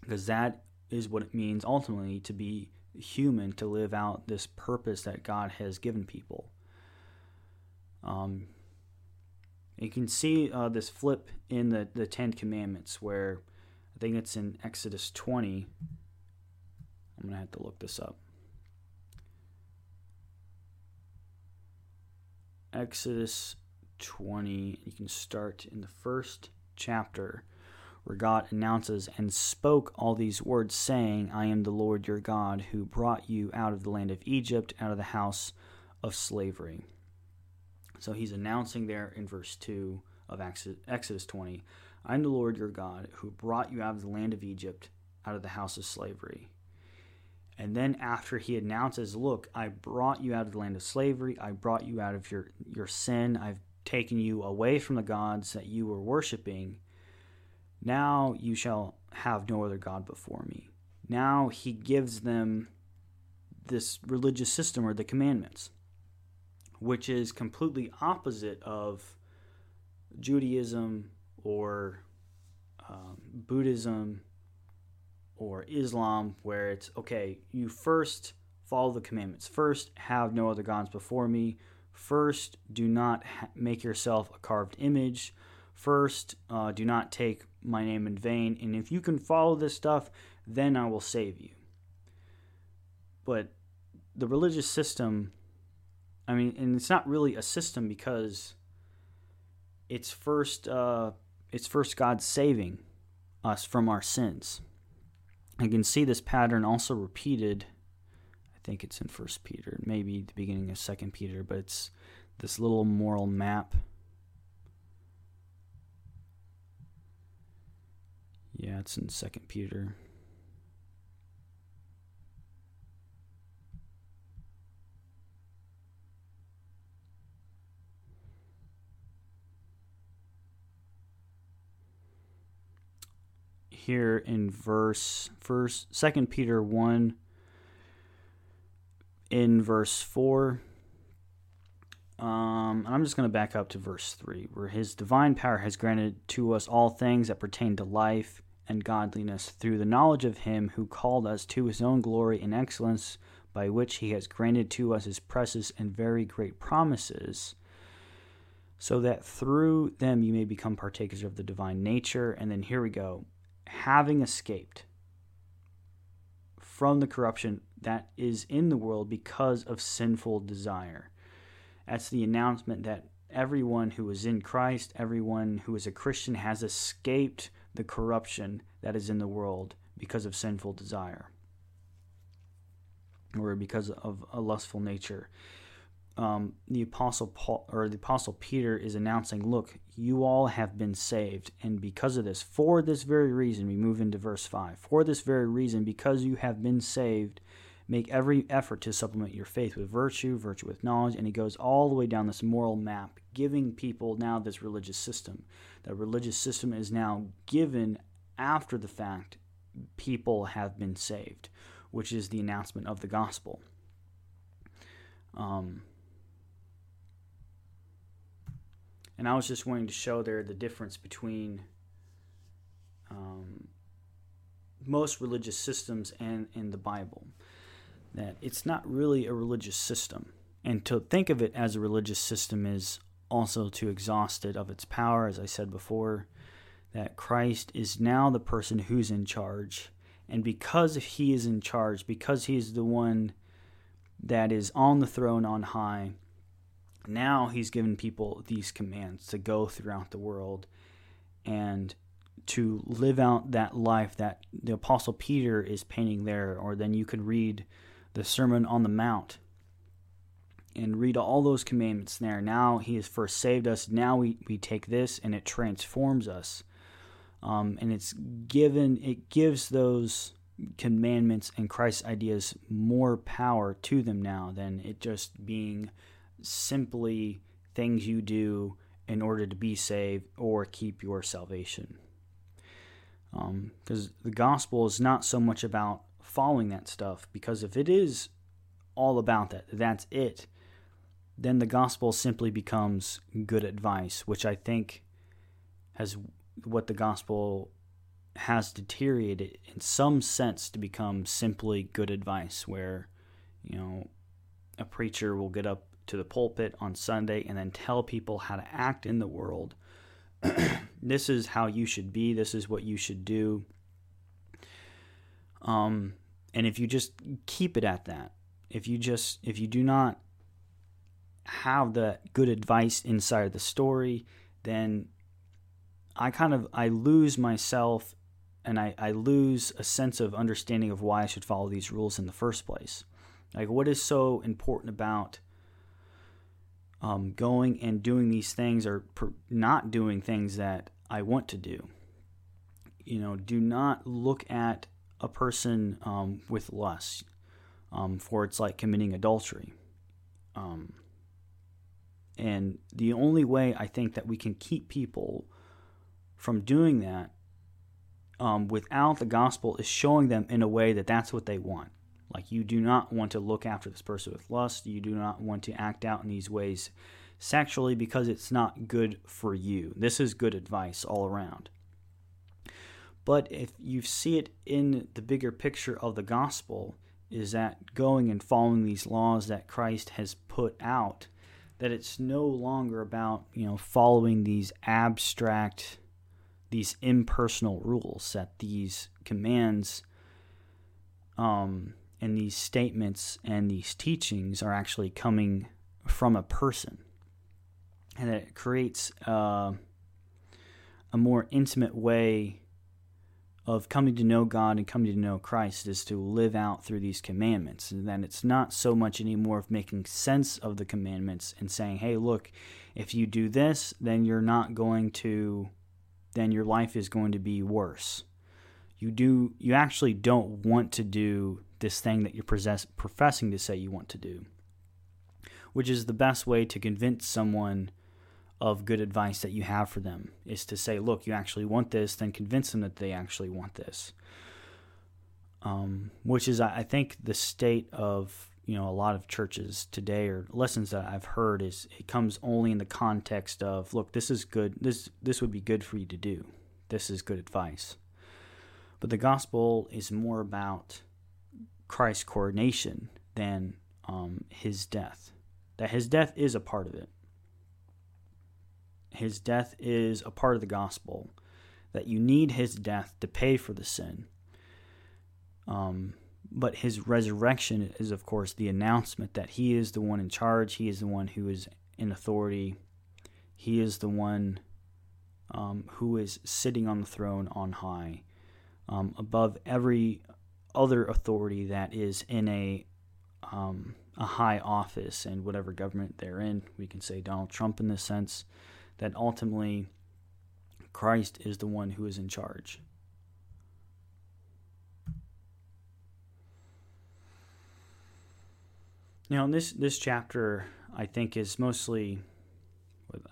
because that is what it means ultimately to be human, to live out this purpose that God has given people. Um, you can see uh, this flip in the, the Ten Commandments where I think it's in Exodus 20. I'm going to have to look this up. Exodus 20, you can start in the first chapter God announces and spoke all these words, saying, I am the Lord your God who brought you out of the land of Egypt, out of the house of slavery. So he's announcing there in verse 2 of Exodus 20, I am the Lord your God who brought you out of the land of Egypt, out of the house of slavery. And then after he announces, Look, I brought you out of the land of slavery, I brought you out of your, your sin, I've taken you away from the gods that you were worshiping. Now you shall have no other God before me. Now he gives them this religious system or the commandments, which is completely opposite of Judaism or um, Buddhism or Islam, where it's okay, you first follow the commandments. First, have no other gods before me. First, do not ha- make yourself a carved image. First, uh, do not take my name in vain. And if you can follow this stuff, then I will save you. But the religious system, I mean, and it's not really a system because it's first, uh, it's first God saving us from our sins. You can see this pattern also repeated. I think it's in First Peter, maybe the beginning of Second Peter, but it's this little moral map. Yeah, it's in Second Peter. here in verse first second Peter 1 in verse 4 um, I'm just going to back up to verse 3 where his divine power has granted to us all things that pertain to life and godliness through the knowledge of him who called us to his own glory and excellence by which he has granted to us his precious and very great promises so that through them you may become partakers of the divine nature and then here we go having escaped from the corruption that is in the world because of sinful desire. That's the announcement that everyone who is in Christ, everyone who is a Christian, has escaped the corruption that is in the world because of sinful desire or because of a lustful nature um, the apostle Paul or the apostle Peter is announcing, "Look, you all have been saved, and because of this, for this very reason, we move into verse five. For this very reason, because you have been saved, make every effort to supplement your faith with virtue, virtue with knowledge." And he goes all the way down this moral map, giving people now this religious system. That religious system is now given after the fact people have been saved, which is the announcement of the gospel. Um, And I was just wanting to show there the difference between um, most religious systems and in the Bible. That it's not really a religious system. And to think of it as a religious system is also to exhaust it of its power, as I said before, that Christ is now the person who's in charge. And because he is in charge, because he is the one that is on the throne on high, now he's given people these commands to go throughout the world and to live out that life that the apostle peter is painting there or then you could read the sermon on the mount and read all those commandments there. Now he has first saved us. Now we, we take this and it transforms us. Um, and it's given it gives those commandments and christ's ideas more power to them now than it just being simply things you do in order to be saved or keep your salvation. Because um, the gospel is not so much about following that stuff, because if it is all about that, that's it, then the gospel simply becomes good advice, which I think has what the gospel has deteriorated in some sense to become simply good advice, where, you know, a preacher will get up to the pulpit on Sunday and then tell people how to act in the world. this is how you should be, this is what you should do. Um, and if you just keep it at that, if you just if you do not have the good advice inside of the story, then I kind of I lose myself and I, I lose a sense of understanding of why I should follow these rules in the first place. Like what is so important about um, going and doing these things or per, not doing things that I want to do. You know, do not look at a person um, with lust, um, for it's like committing adultery. Um, and the only way I think that we can keep people from doing that um, without the gospel is showing them in a way that that's what they want. Like, you do not want to look after this person with lust. You do not want to act out in these ways sexually because it's not good for you. This is good advice all around. But if you see it in the bigger picture of the gospel, is that going and following these laws that Christ has put out, that it's no longer about, you know, following these abstract, these impersonal rules, that these commands um, and these statements and these teachings are actually coming from a person. And that it creates uh, a more intimate way of coming to know God and coming to know Christ is to live out through these commandments. And then it's not so much anymore of making sense of the commandments and saying, hey, look, if you do this, then you're not going to, then your life is going to be worse. You do, you actually don't want to do this thing that you're possess, professing to say you want to do, which is the best way to convince someone of good advice that you have for them is to say, look, you actually want this, then convince them that they actually want this. Um, which is, I think, the state of you know a lot of churches today, or lessons that I've heard is it comes only in the context of, look, this is good, this this would be good for you to do, this is good advice. But the gospel is more about Christ's coronation than um, his death. That his death is a part of it his death is a part of the gospel, that you need his death to pay for the sin. Um, but his resurrection is, of course, the announcement that he is the one in charge, he is the one who is in authority, he is the one um, who is sitting on the throne on high, um, above every other authority that is in a um, a high office and whatever government they're in. We can say Donald Trump in this sense that ultimately Christ is the one who is in charge. Now, this this chapter I think is mostly.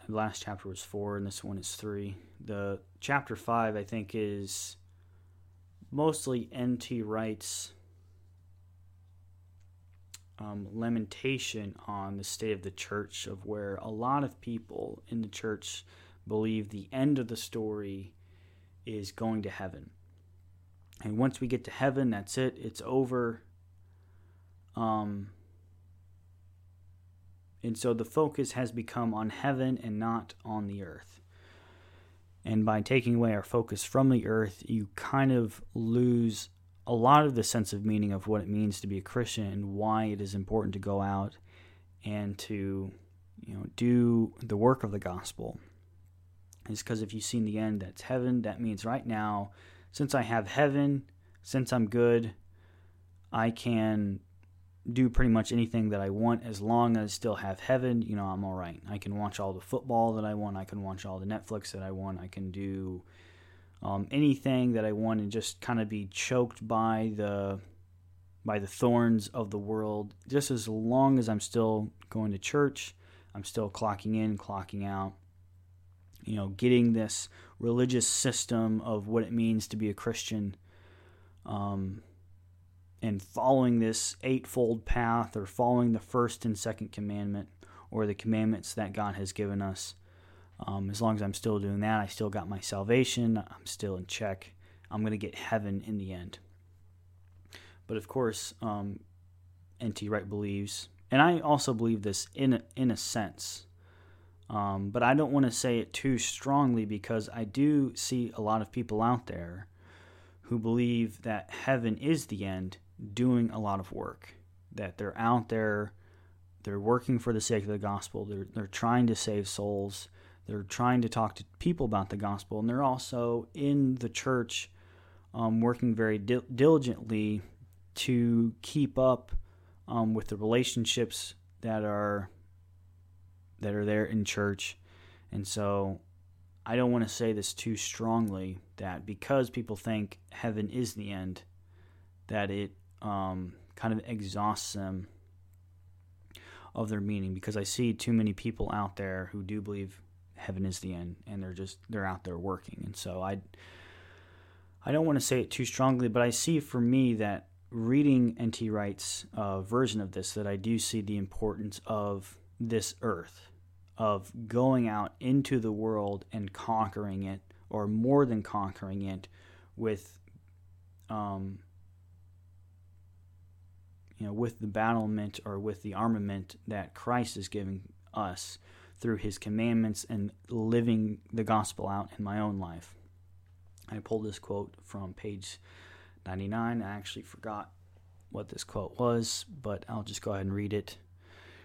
Last chapter was four, and this one is three. The chapter five I think is mostly N.T. Wright's um, lamentation on the state of the church, of where a lot of people in the church believe the end of the story is going to heaven. And once we get to heaven, that's it, it's over. Um, and so the focus has become on heaven and not on the earth. And by taking away our focus from the earth, you kind of lose a lot of the sense of meaning of what it means to be a Christian and why it is important to go out and to you know do the work of the gospel is because if you see in the end that's heaven that means right now since i have heaven since i'm good i can do pretty much anything that i want as long as i still have heaven you know i'm all right. I can watch all the football that i want i can watch all the netflix that i want i can do um, anything that I want to just kind of be choked by the by the thorns of the world. Just as long as I'm still going to church, I'm still clocking in, clocking out. You know, getting this religious system of what it means to be a Christian, um, and following this eightfold path, or following the first and second commandment, or the commandments that God has given us. Um, as long as I'm still doing that, I still got my salvation. I'm still in check. I'm going to get heaven in the end. But of course, um, N.T. Wright believes, and I also believe this in a, in a sense, um, but I don't want to say it too strongly because I do see a lot of people out there who believe that heaven is the end doing a lot of work, that they're out there, they're working for the sake of the gospel, they're, they're trying to save souls, they're trying to talk to people about the gospel, and they're also in the church um, working very di- diligently to keep up um, with the relationships that are that are there in church. And so I don't want to say this too strongly that because people think heaven is the end, that it um, kind of exhausts them of their meaning. Because I see too many people out there who do believe heaven is the end, and they're just they're out there working. And so I I don't want to say it too strongly, but I see for me that reading N.T. Wright's uh, version of this, that I do see the importance of this earth, of going out into the world and conquering it, or more than conquering it, with, um, you know, with the battlement or with the armament that Christ is giving us through His commandments and living the gospel out in my own life. I pulled this quote from page 99. I actually forgot what this quote was, but I'll just go ahead and read it.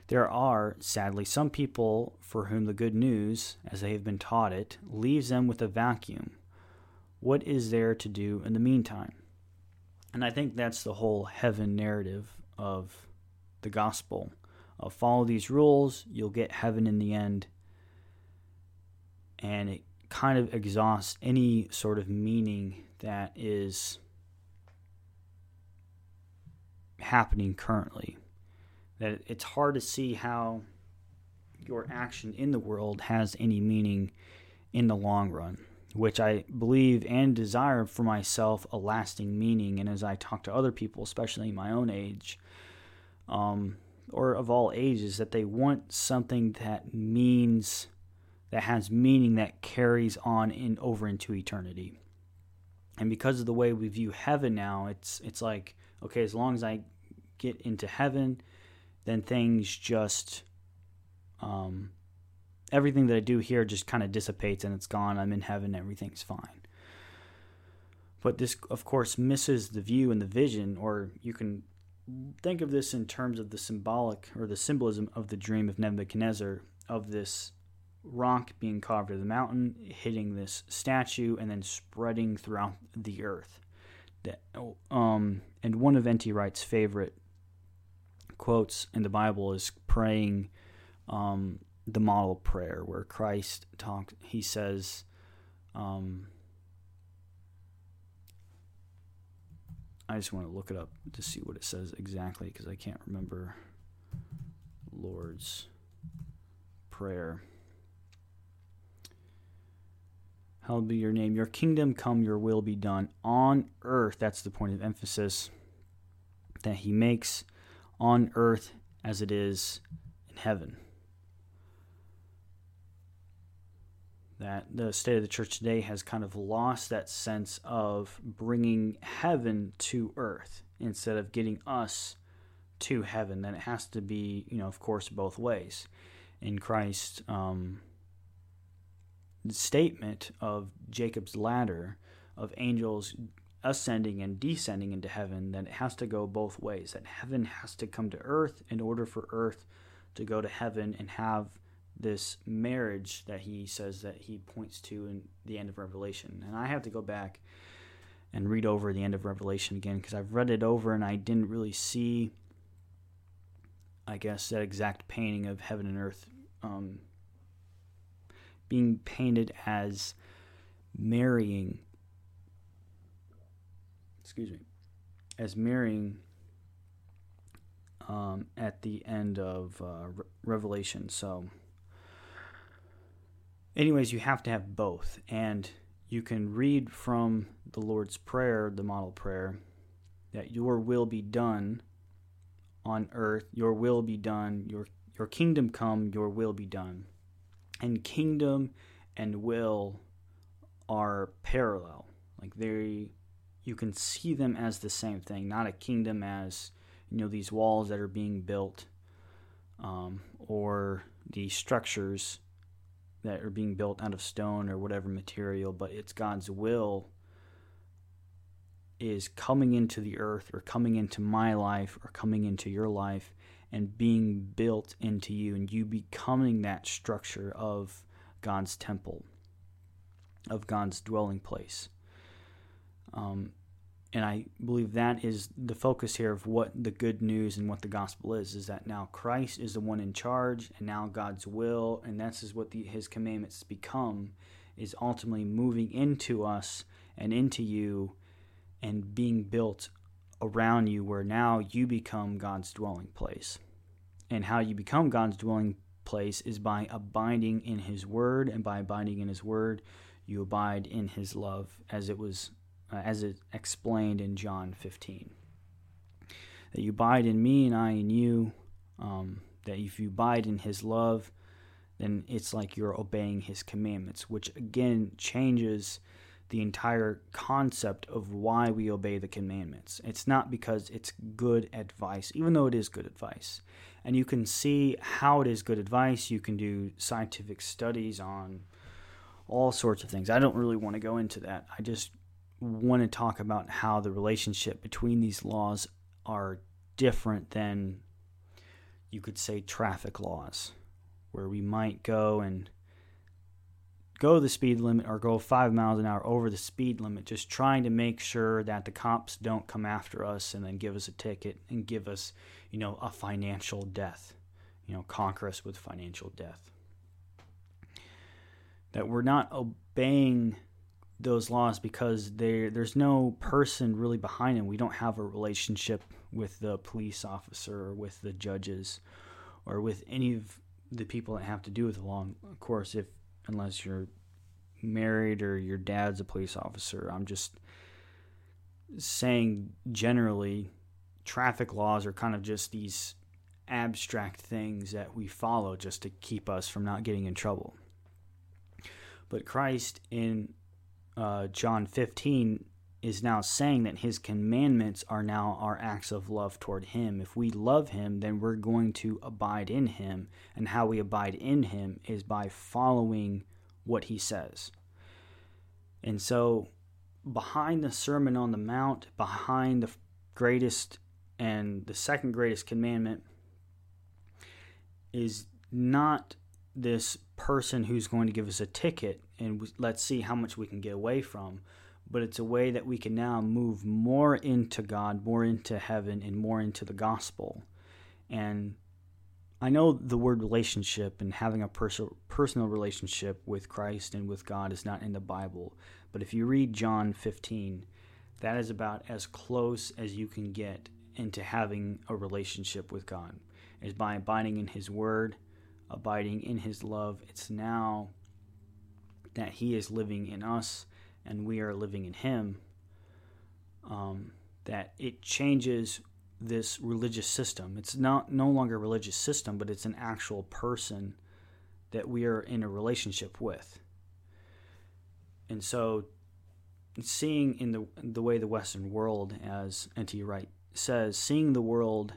There are, sadly, some people for whom the good news, as they have been taught it, leaves them with a vacuum. What is there to do in the meantime? And I think that's the whole heaven narrative of the gospel. Uh, follow these rules, you'll get heaven in the end. And it kind of exhausts any sort of meaning that is happening currently. That it's hard to see how your action in the world has any meaning in the long run, which I believe and desire for myself a lasting meaning. And as I talk to other people, especially my own age, um, or of all ages, that they want something that means that has meaning that carries on in over into eternity. And because of the way we view heaven now, it's it's like okay, as long as I get into heaven, then things just um, everything that I do here just kind of dissipates and it's gone. I'm in heaven, everything's fine. But this, of course, misses the view and the vision, or you can think of this in terms of the symbolic or the symbolism of the dream of Nebuchadnezzar of this rock being carved out of the mountain, hitting this statue, and then spreading throughout the earth. That, um, and one of N.T. Wright's favorite quotes in the Bible is praying um, the model prayer where Christ talks. He says, um, I just want to look it up to see what it says exactly because I can't remember Lord's prayer. Hallowed be your name. Your kingdom come, your will be done on earth. That's the point of emphasis that he makes on earth as it is in heaven. That the state of the church today has kind of lost that sense of bringing heaven to earth instead of getting us to heaven. Then it has to be, you know, of course, both ways. In Christ's um, statement of Jacob's ladder, of angels ascending and descending into heaven, then it has to go both ways. That heaven has to come to earth in order for earth to go to heaven and have this marriage that he says that he points to in the end of Revelation. And I have to go back and read over the end of Revelation again because I've read it over and I didn't really see, I guess, that exact painting of heaven and earth um, being painted as marrying excuse me, as marrying um, at the end of uh, Re- Revelation. So, anyways, you have to have both. And you can read from the Lord's Prayer, the model prayer, that your will be done on earth, your will be done, your, your kingdom come, your will be done. And kingdom and will are parallel Like they, you can see them as the same thing, not a kingdom as you know these walls that are being built, um, or the structures that are being built out of stone or whatever material, but it's God's will is coming into the earth or coming into my life or coming into your life and being built into you and you becoming that structure of God's temple, of God's dwelling place. Um, and I believe that is the focus here of what the good news and what the gospel is is that now Christ is the one in charge and now God's will and that's is what the, his commandments become is ultimately moving into us and into you and being built around you where now you become God's dwelling place. And how you become God's dwelling place is by abiding in his word and by abiding in his word you abide in his love as it was uh, as it explained in John 15. That you abide in me and I in you, um, that if you abide in his love, then it's like you're obeying his commandments, which again changes the entire concept of why we obey the commandments. It's not because it's good advice, even though it is good advice. And you can see how it is good advice. You can do scientific studies on all sorts of things. I don't really want to go into that. I just want to talk about how the relationship between these laws are different than you could say traffic laws, where we might go and go the speed limit or go five miles an hour over the speed limit, just trying to make sure that the cops don't come after us and then give us a ticket and give us, you know, a financial death, you know, conquer us with financial death. That we're not obeying those laws because there's no person really behind them. We don't have a relationship with the police officer or with the judges or with any of the people that have to do with the law. Of course, if unless you're married or your dad's a police officer, I'm just saying generally traffic laws are kind of just these abstract things that we follow just to keep us from not getting in trouble. But Christ in uh, John 15 is now saying that his commandments are now our acts of love toward him. If we love him, then we're going to abide in him. And how we abide in him is by following what he says. And so, behind the Sermon on the Mount, behind the greatest and the second greatest commandment, is not this person who's going to give us a ticket and let's see how much we can get away from. But it's a way that we can now move more into God, more into heaven, and more into the gospel. And I know the word relationship and having a pers- personal relationship with Christ and with God is not in the Bible. But if you read John 15, that is about as close as you can get into having a relationship with God. Is by abiding in His Word, abiding in His love. It's now that He is living in us and we are living in Him, um, that it changes this religious system. It's not no longer a religious system, but it's an actual person that we are in a relationship with. And so, seeing in the the way the Western world, as N.T. Wright says, seeing the world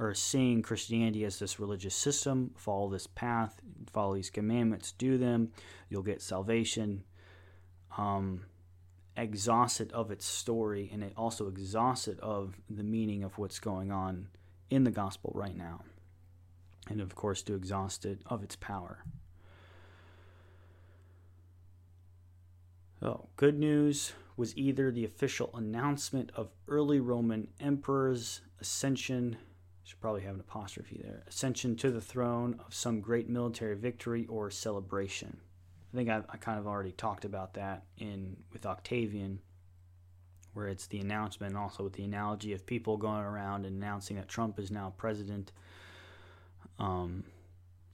or seeing Christianity as this religious system, follow this path, follow these commandments, do them, you'll get salvation. Um, exhausted of its story and it also exhausted of the meaning of what's going on in the gospel right now. And of course, to exhaust it of its power. So, good news was either the official announcement of early Roman emperors' ascension should probably have an apostrophe there. Ascension to the throne of some great military victory or celebration. I think I, I kind of already talked about that in with Octavian, where it's the announcement, and also with the analogy of people going around and announcing that Trump is now president. Um,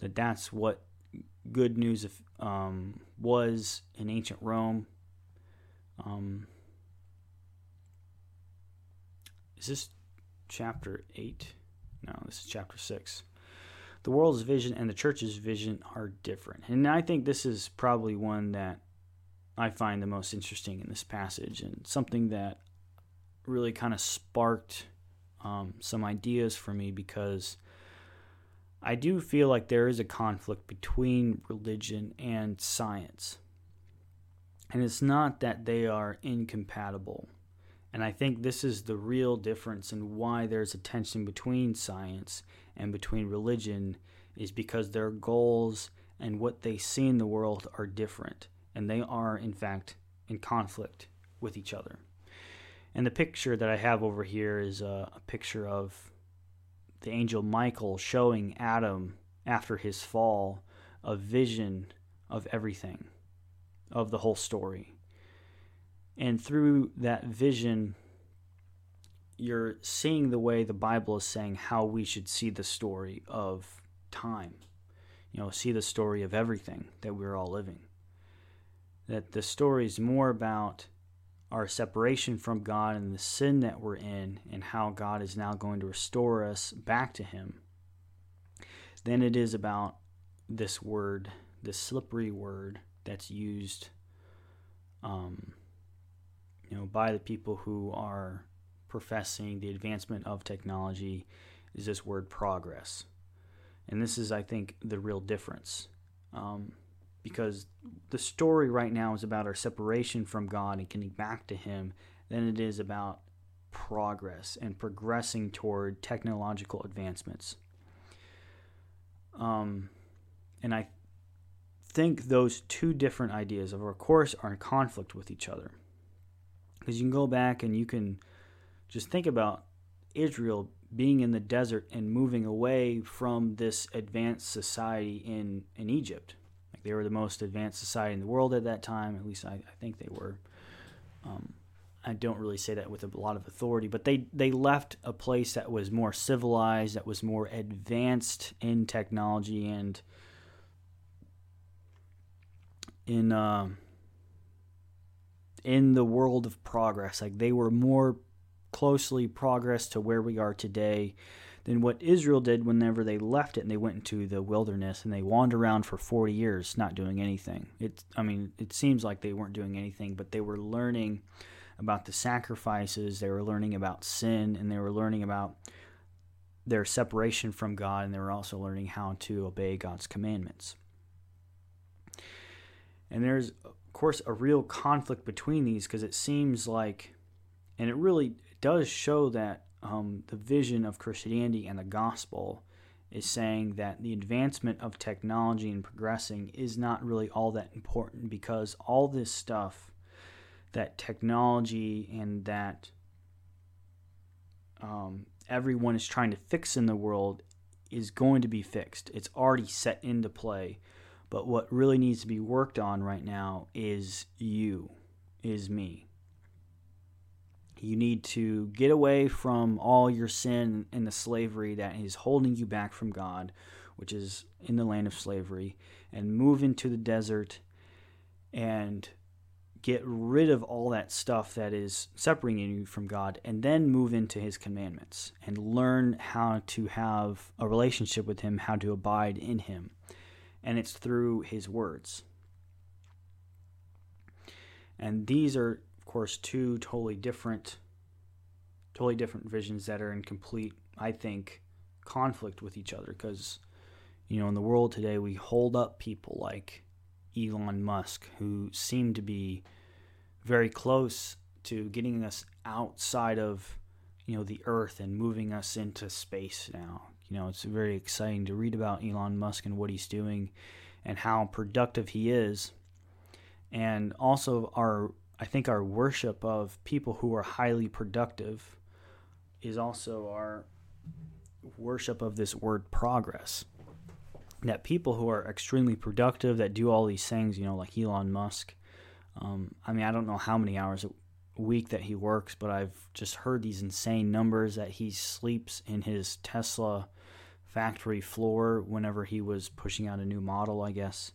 that that's what good news of, um, was in ancient Rome. Um, is this chapter 8? now. This is chapter 6. The world's vision and the church's vision are different. And I think this is probably one that I find the most interesting in this passage and something that really kind of sparked um, some ideas for me because I do feel like there is a conflict between religion and science. And it's not that they are incompatible and I think this is the real difference in why there's a tension between science and between religion is because their goals and what they see in the world are different. And they are, in fact, in conflict with each other. And the picture that I have over here is a, a picture of the angel Michael showing Adam after his fall a vision of everything, of the whole story. And through that vision, you're seeing the way the Bible is saying how we should see the story of time. You know, see the story of everything that we're all living. That the story is more about our separation from God and the sin that we're in and how God is now going to restore us back to Him than it is about this word, this slippery word that's used, um, you know, by the people who are professing the advancement of technology is this word progress. And this is, I think, the real difference. Um, because the story right now is about our separation from God and getting back to Him than it is about progress and progressing toward technological advancements. Um, and I think those two different ideas, of our course, are in conflict with each other. Because you can go back and you can just think about Israel being in the desert and moving away from this advanced society in, in Egypt they were the most advanced society in the world at that time. At least I, I think they were. Um, I don't really say that with a lot of authority, but they, they left a place that was more civilized, that was more advanced in technology and in uh, in the world of progress. Like they were more closely progress to where we are today than what Israel did whenever they left it and they went into the wilderness and they wandered around for 40 years not doing anything. It I mean, it seems like they weren't doing anything, but they were learning about the sacrifices, they were learning about sin, and they were learning about their separation from God, and they were also learning how to obey God's commandments. And there's, course, a real conflict between these because it seems like, and it really does show that um, the vision of Christianity and the gospel is saying that the advancement of technology and progressing is not really all that important because all this stuff that technology and that um, everyone is trying to fix in the world is going to be fixed. It's already set into play. But what really needs to be worked on right now is you, is me. You need to get away from all your sin and the slavery that is holding you back from God, which is in the land of slavery, and move into the desert and get rid of all that stuff that is separating you from God, and then move into His commandments and learn how to have a relationship with Him, how to abide in Him. And it's through His words. And these are of course, two totally different, totally different visions that are in complete, I think, conflict with each other. Because, you know, in the world today, we hold up people like Elon Musk who seem to be very close to getting us outside of, you know, the Earth and moving us into space now. You know, it's very exciting to read about Elon Musk and what he's doing and how productive he is. And also our I think our worship of people who are highly productive is also our worship of this word progress. That people who are extremely productive, that do all these things, you know, like Elon Musk. Um, I mean, I don't know how many hours a week that he works, but I've just heard these insane numbers that he sleeps in his Tesla factory floor whenever he was pushing out a new model, I guess.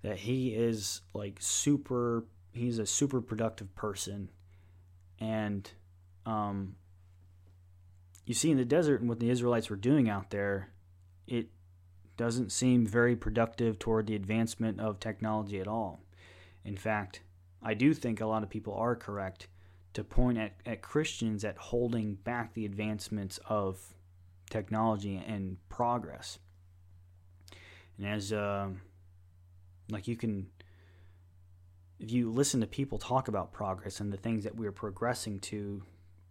That he is like super he's a super productive person, and um, you see in the desert and what the Israelites were doing out there, it doesn't seem very productive toward the advancement of technology at all. In fact, I do think a lot of people are correct to point at, at Christians at holding back the advancements of technology and progress. And as, uh, like, you can, if you listen to people talk about progress and the things that we're progressing to,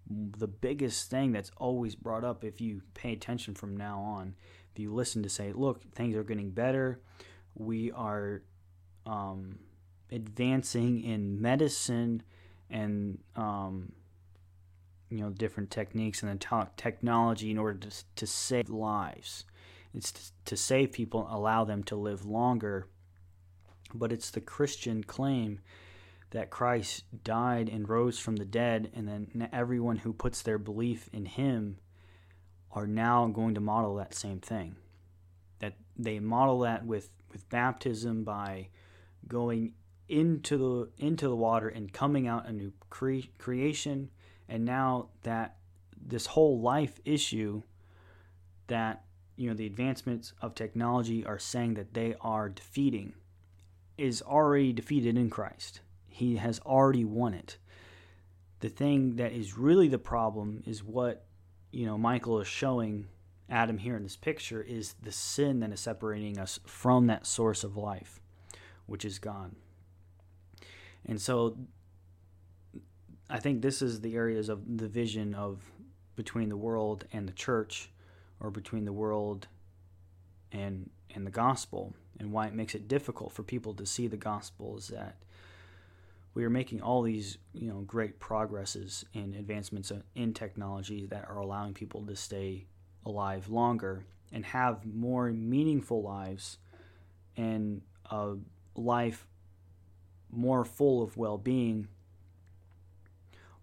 the biggest thing that's always brought up, if you pay attention from now on, if you listen to say, look, things are getting better, we are um, advancing in medicine and um, you know different techniques and the technology in order to, to save lives. It's to, to save people, allow them to live longer. But it's the Christian claim that Christ died and rose from the dead, and then everyone who puts their belief in Him are now going to model that same thing. That they model that with, with baptism by going into the into the water and coming out a new cre- creation and now that this whole life issue that you know the advancements of technology are saying that they are defeating is already defeated in Christ. He has already won it. The thing that is really the problem is what you know Michael is showing Adam here in this picture is the sin that is separating us from that source of life, which is God. And so I think this is the areas of the vision of between the world and the church or between the world and and the gospel and why it makes it difficult for people to see the gospel is that we are making all these you know great progresses and advancements in technology that are allowing people to stay alive longer and have more meaningful lives and a life more full of well-being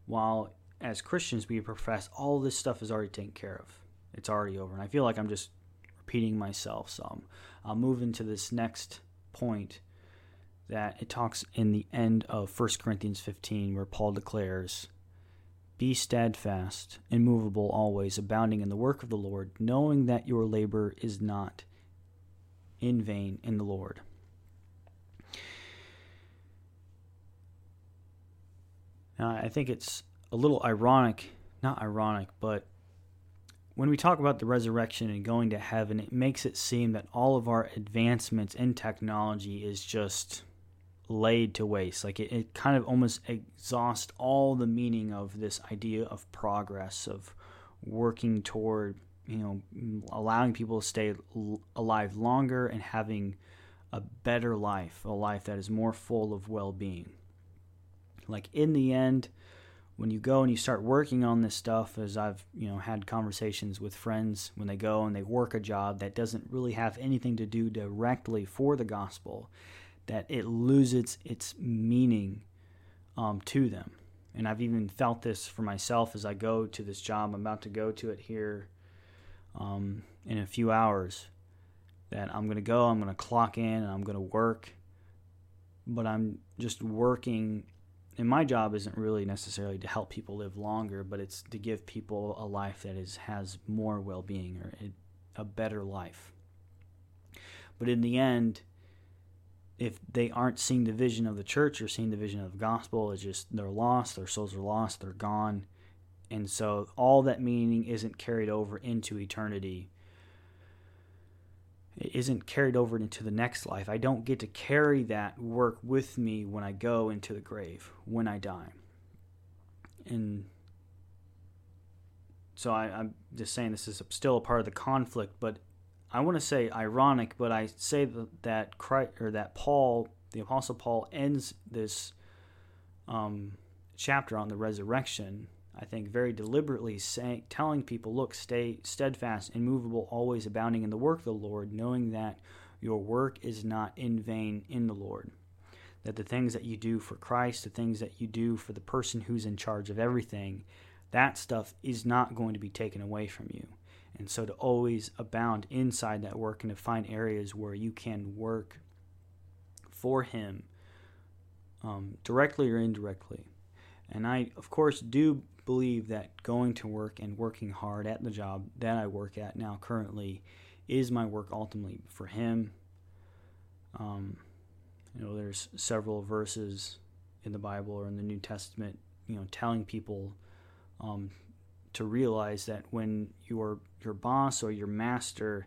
while as Christians we profess all this stuff is already taken care of. It's already over. And I feel like I'm just repeating myself some. I'll move into this next point that it talks in the end of 1 Corinthians 15 where Paul declares, Be steadfast, immovable always, abounding in the work of the Lord, knowing that your labor is not in vain in the Lord. Now, I think it's a little ironic, not ironic, but when we talk about the resurrection and going to heaven, it makes it seem that all of our advancements in technology is just laid to waste. Like it, it kind of almost exhausts all the meaning of this idea of progress, of working toward, you know, allowing people to stay alive longer and having a better life, a life that is more full of well being. Like in the end, when you go and you start working on this stuff, as I've you know had conversations with friends when they go and they work a job that doesn't really have anything to do directly for the gospel, that it loses its meaning um, to them. And I've even felt this for myself as I go to this job. I'm about to go to it here um, in a few hours. That I'm going to go, I'm going to clock in, and I'm going to work. But I'm just working and my job isn't really necessarily to help people live longer, but it's to give people a life that is has more well-being or a, a better life. But in the end, if they aren't seeing the vision of the church or seeing the vision of the gospel, it's just they're lost, their souls are lost, they're gone. And so all that meaning isn't carried over into eternity it isn't carried over into the next life. I don't get to carry that work with me when I go into the grave, when I die. And so I, am just saying this is still a part of the conflict, but I want to say ironic, but I say that that Christ, or that Paul, the Apostle Paul, ends this um, chapter on the resurrection I think, very deliberately saying, telling people, look, stay steadfast, immovable, always abounding in the work of the Lord, knowing that your work is not in vain in the Lord. That the things that you do for Christ, the things that you do for the person who's in charge of everything, that stuff is not going to be taken away from you. And so to always abound inside that work and to find areas where you can work for Him um, directly or indirectly. And I, of course, do believe that going to work and working hard at the job that I work at now currently is my work ultimately for him. Um, You know, there's several verses in the Bible or in the New Testament, you know, telling people um, to realize that when your your boss or your master,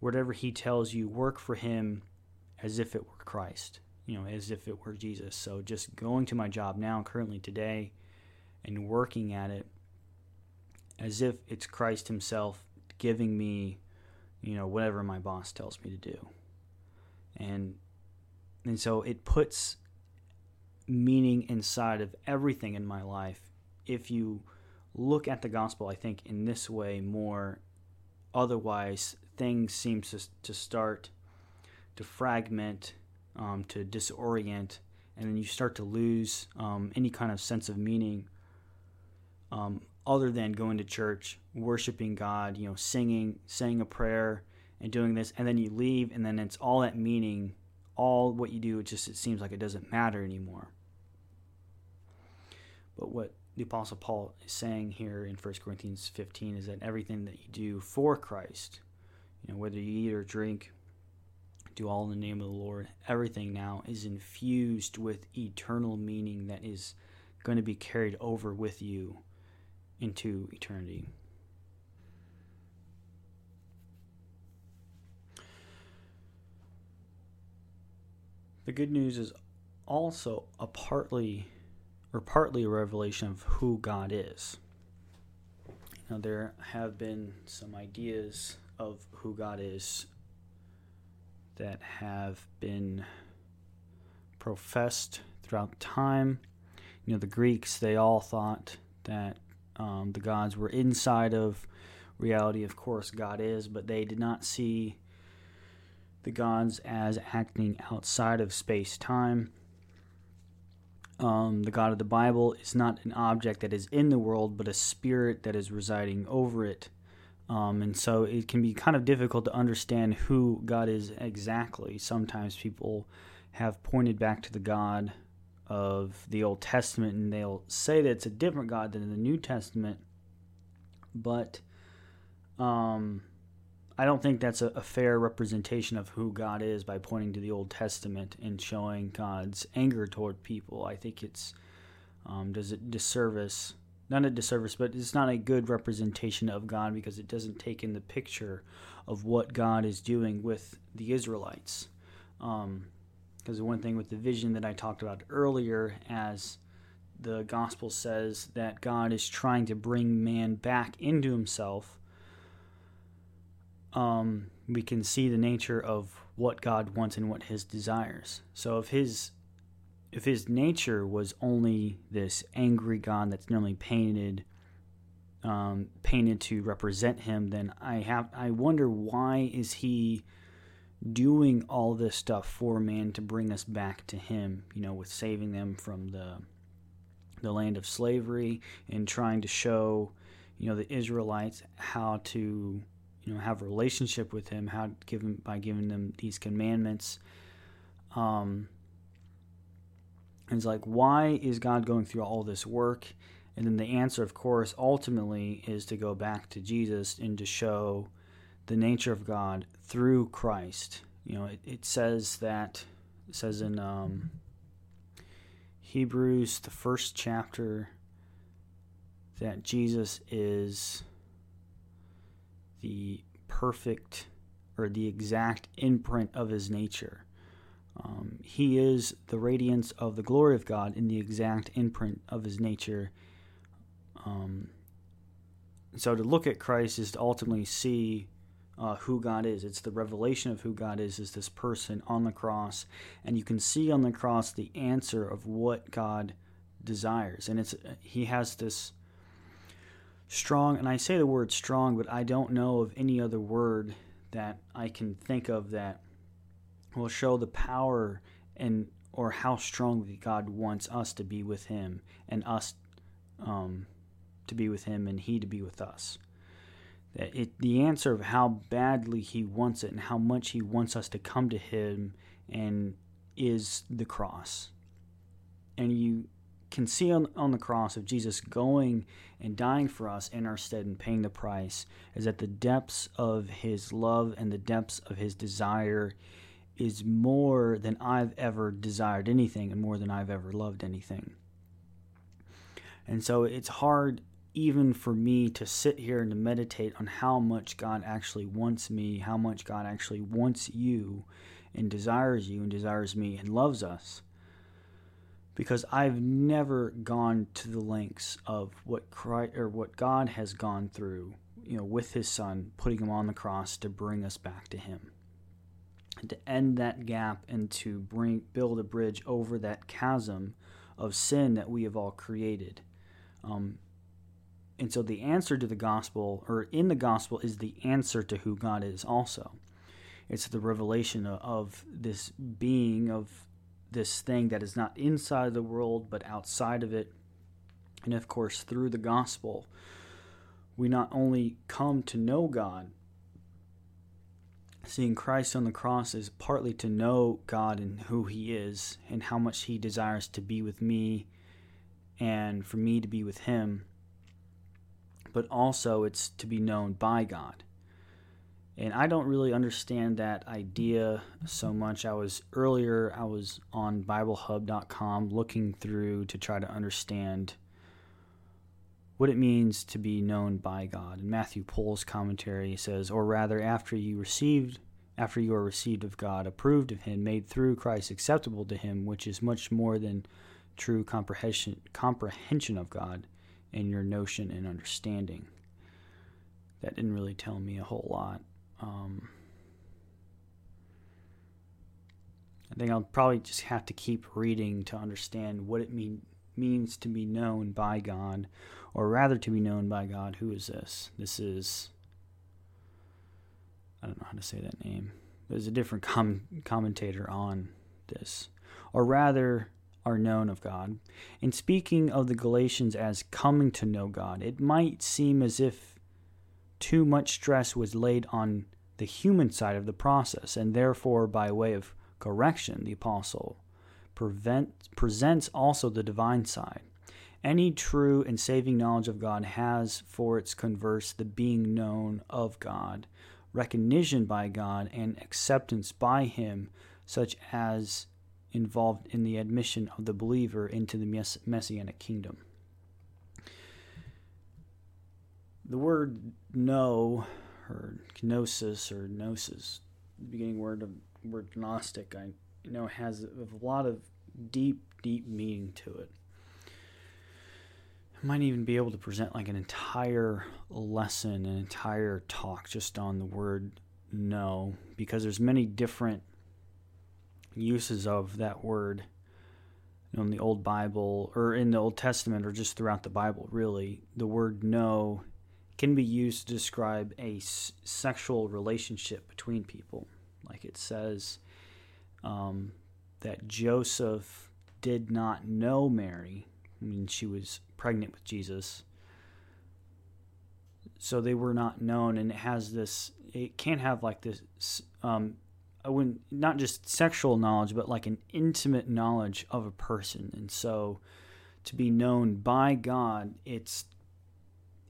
whatever he tells you, work for him as if it were Christ, you know, as if it were Jesus. So just going to my job now, currently today, and working at it as if it's Christ Himself giving me, you know, whatever my boss tells me to do. And and so it puts meaning inside of everything in my life if you look at the gospel, I think, in this way more. Otherwise, things seem to, to start to fragment, um, to disorient, and then you start to lose um, any kind of sense of meaning um, other than going to church, worshiping God, you know, singing, saying a prayer, and doing this, and then you leave, and then it's all that meaning, all what you do, it just it seems like it doesn't matter anymore. But what the Apostle Paul is saying here in 1 Corinthians 15 is that everything that you do for Christ, you know, whether you eat or drink, do all in the name of the Lord, everything now is infused with eternal meaning that is going to be carried over with you into eternity. The good news is also a partly or partly a revelation of who God is. Now, there have been some ideas of who God is that have been professed throughout time. You know, the Greeks, they all thought that um, the gods were inside of reality. Of course, God is, but they did not see the gods as acting outside of space time um, the God of the Bible is not an object that is in the world, but a spirit that is residing over it. Um, and so it can be kind of difficult to understand who God is exactly. Sometimes people have pointed back to the God of the Old Testament and they'll say that it's a different God than in the New Testament. But um, I don't think that's a, a, fair representation of who God is by pointing to the Old Testament and showing God's anger toward people. I think it's um, does it disservice, not a disservice, but it's not a good representation of God because it doesn't take in the picture of what God is doing with the Israelites. Because um, the one thing with the vision that I talked about earlier, as the gospel says that God is trying to bring man back into himself um, we can see the nature of what God wants and what His desires. So if His if His nature was only this angry God that's normally painted um, painted to represent Him, then I have I wonder why is He doing all this stuff for man to bring us back to Him? You know, with saving them from the the land of slavery and trying to show you know the Israelites how to you know have a relationship with him how given by giving them these commandments um and it's like why is god going through all this work and then the answer of course ultimately is to go back to jesus and to show the nature of god through christ you know it, it says that it says in um, hebrews the first chapter that jesus is the perfect or the exact imprint of his nature. Um, he is the radiance of the glory of God in the exact imprint of his nature. Um, so to look at Christ is to ultimately see uh, who God is. It's the revelation of who God is, is this person on the cross. And you can see on the cross the answer of what God desires. And it's he has this strong, and I say the word strong, but I don't know of any other word that I can think of that will show the power and or how strongly God wants us to be with Him and us um, to be with Him and He to be with us. That it the answer of how badly He wants it and how much He wants us to come to Him and is the cross. And you can see on, on the cross of Jesus going and dying for us in our stead and paying the price is at the depths of his love and the depths of his desire is more than I've ever desired anything and more than I've ever loved anything. And so it's hard even for me to sit here and to meditate on how much God actually wants me, how much God actually wants you and desires you and desires me and loves us. Because I've never gone to the lengths of what Christ, or what God has gone through, you know, with his son, putting him on the cross to bring us back to him. To end that gap and to bring build a bridge over that chasm of sin that we have all created. Um, and so the answer to the gospel, or in the gospel, is the answer to who God is also. It's the revelation of this being, of this thing that is not inside the world, but outside of it. And of course, through the gospel, we not only come to know God, seeing Christ on the cross is partly to know God and who He is, and how much He desires to be with me, and for me to be with Him but also it's to be known by God. And I don't really understand that idea so much. I was earlier, I was on BibleHub.com looking through to try to understand what it means to be known by God. And Matthew Poole's commentary says, or rather, after you received, after you are received of God, approved of Him, made through Christ acceptable to Him, which is much more than true comprehension comprehension of God and your notion and understanding. That didn't really tell me a whole lot. Um, I think I'll probably just have to keep reading to understand what it mean, means to be known by God, or rather to be known by God. Who is this? This is. I don't know how to say that name. There's a different com- commentator on this. Or rather, are known of God. In speaking of the Galatians as coming to know God, it might seem as if too much stress was laid on the human side of the process, and therefore, by way of correction, the apostle prevent, presents also the divine side. Any true and saving knowledge of God has for its converse the being known of God, recognition by God, and acceptance by Him, such as involved in the admission of the believer into the mess- messianic kingdom. The word know, or gnosis, or gnosis, the beginning word of word gnostic, I know has a lot of deep, deep meaning to it. I might even be able to present like an entire lesson, an entire talk just on the word know, because there's many different uses of that word in the Old Bible or in the Old Testament or just throughout the Bible, really. The word know can be used to describe a s- sexual relationship between people. Like it says um, that Joseph did not know Mary when she was pregnant with Jesus. So they were not known, and it has this, it can have like this um, I wouldn't not just sexual knowledge, but like an intimate knowledge of a person. And so, to be known by God, it's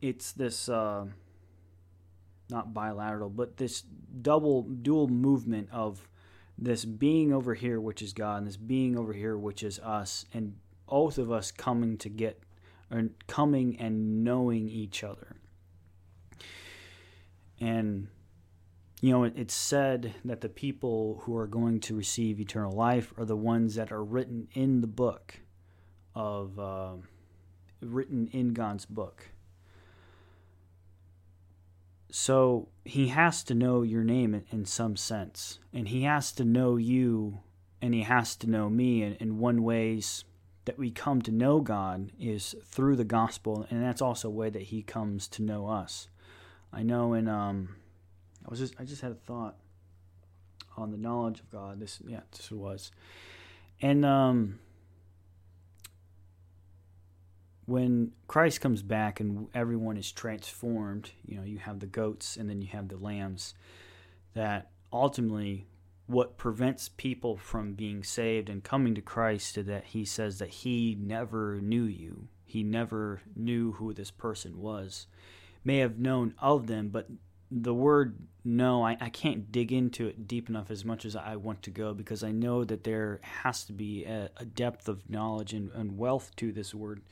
it's this uh, not bilateral, but this double dual movement of this being over here, which is God, and this being over here, which is us, and both of us coming to get or coming and knowing each other. And you know, it's said that the people who are going to receive eternal life are the ones that are written in the book of, uh, written in God's book. So he has to know your name in, in, some sense, and he has to know you, and he has to know me. And, and one ways that we come to know God is through the gospel, and that's also a way that he comes to know us. I know in um, I was just I just had a thought on the knowledge of God. This yeah, this was. And um when Christ comes back and everyone is transformed, you know, you have the goats and then you have the lambs that ultimately what prevents people from being saved and coming to Christ is that he says that he never knew you. He never knew who this person was. May have known of them, but the word no, I, I can't dig into it deep enough as much as I want to go because I know that there has to be a, a depth of knowledge and, and wealth to this word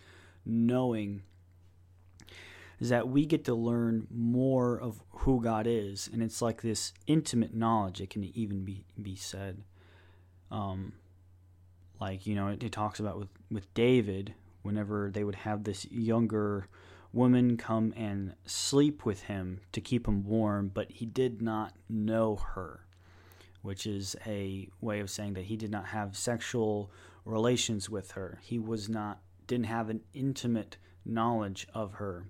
knowing is that we get to learn more of who God is, and it's like this intimate knowledge. It can even be be said, um, like you know, it, it talks about with with David whenever they would have this younger woman come and sleep with him to keep him warm, but he did not know her, which is a way of saying that he did not have sexual relations with her. He was not didn't have an intimate knowledge of her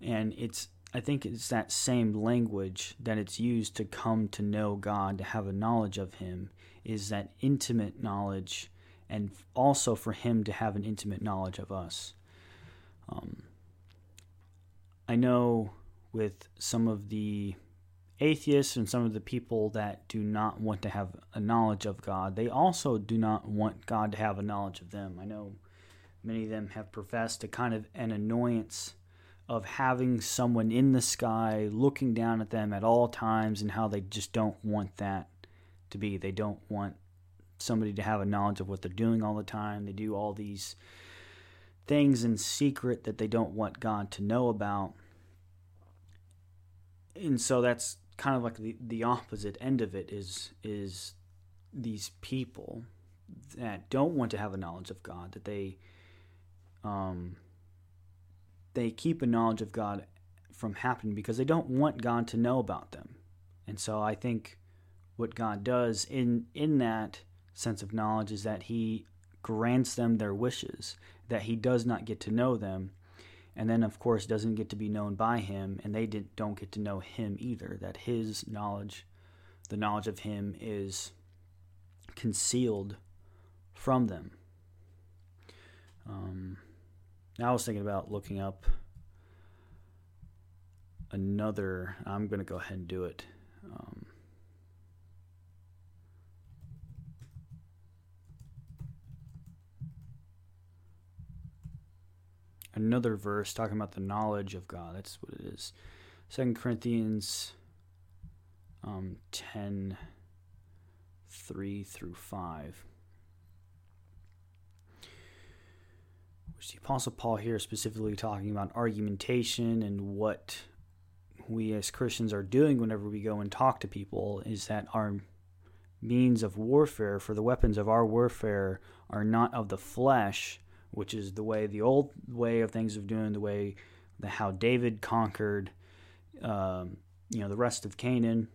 and it's I think it's that same language that it's used to come to know God, to have a knowledge of Him, is that intimate knowledge, and also for Him to have an intimate knowledge of us. Um, I know with some of the atheists and some of the people that do not want to have a knowledge of God, they also do not want God to have a knowledge of them. I know many of them have professed a kind of an annoyance of having someone in the sky looking down at them at all times and how they just don't want that to be. They don't want somebody to have a knowledge of what they're doing all the time. They do all these things in secret that they don't want God to know about. And so that's kind of like the, the opposite end of it is is these people that don't want to have a knowledge of God, that they um they keep a knowledge of God from happening because they don't want God to know about them. And so I think what God does in in that sense of knowledge is that he grants them their wishes, that he does not get to know them, and then of course doesn't get to be known by him and they did, don't get to know him either, that his knowledge, the knowledge of him is concealed from them. Um, now I was thinking about looking up another. I'm going to go ahead and do it. Um, another verse talking about the knowledge of God. That's what it is. Second Corinthians um, 10 3 through 5. The Apostle Paul here specifically talking about argumentation and what we as Christians are doing whenever we go and talk to people is that our means of warfare, for the weapons of our warfare, are not of the flesh, which is the way the old way of things of doing, the way the how David conquered, um, you know, the rest of Canaan,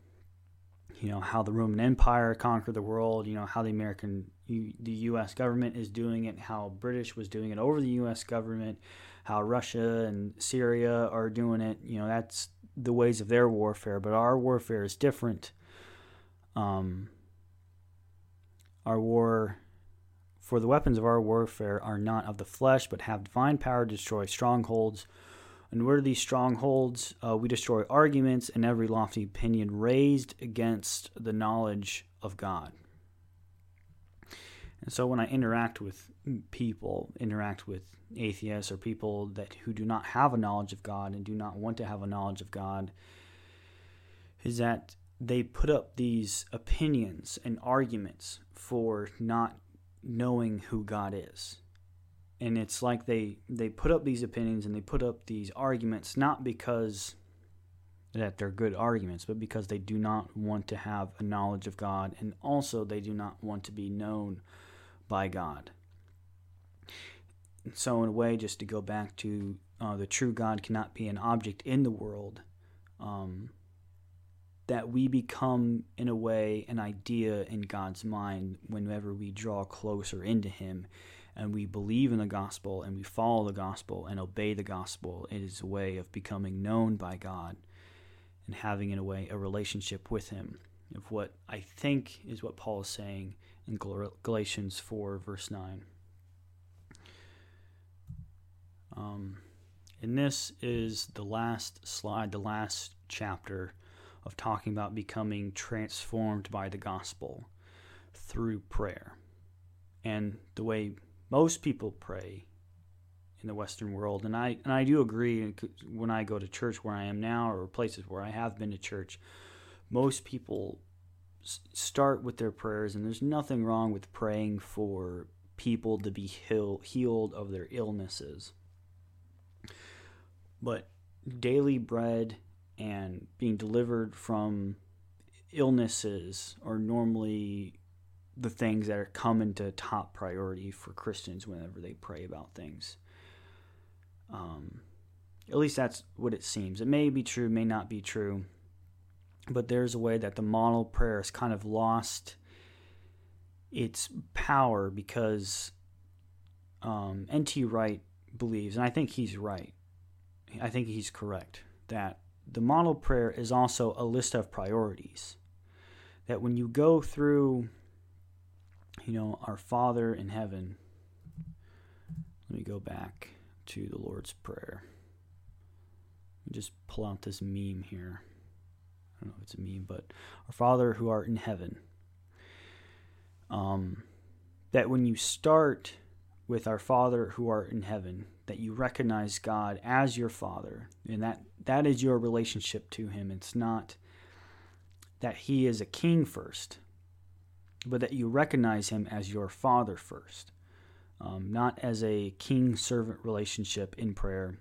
you know, how the Roman Empire conquered the world, you know, how the American the U.S. government is doing it, how British was doing it over the U.S. government, how Russia and Syria are doing it. You know, that's the ways of their warfare, but our warfare is different. Um, our war, for the weapons of our warfare are not of the flesh, but have divine power to destroy strongholds. And what are these strongholds? Uh, we destroy arguments and every lofty opinion raised against the knowledge of God. And so when I interact with people, interact with atheists or people that who do not have a knowledge of God and do not want to have a knowledge of God, is that they put up these opinions and arguments for not knowing who God is. And it's like they they put up these opinions and they put up these arguments not because that they're good arguments, but because they do not want to have a knowledge of God and also they do not want to be known by God. So, in a way, just to go back to uh, the true God cannot be an object in the world, um, that we become, in a way, an idea in God's mind whenever we draw closer into Him and we believe in the gospel and we follow the gospel and obey the gospel. It is a way of becoming known by God and having, in a way, a relationship with Him. Of what I think is what Paul is saying in Galatians 4, verse 9. Um, and this is the last slide, the last chapter of talking about becoming transformed by the gospel through prayer. And the way most people pray in the Western world, and I and I do agree. When I go to church where I am now, or places where I have been to church, most people start with their prayers, and there's nothing wrong with praying for people to be heal, healed of their illnesses. But daily bread and being delivered from illnesses are normally the things that are coming to top priority for Christians whenever they pray about things. Um, at least that's what it seems. It may be true, may not be true, but there's a way that the model prayer has kind of lost its power because um, N.T. Wright believes, and I think he's right. I think he's correct that the model prayer is also a list of priorities. That when you go through, you know, our Father in heaven, let me go back to the Lord's Prayer. Just pull out this meme here. Don't know if it's a meme, but our Father who art in heaven. Um, that when you start with our Father who art in heaven, that you recognize God as your Father, and that that is your relationship to Him. It's not that He is a king first, but that you recognize Him as your Father first, um, not as a king servant relationship in prayer,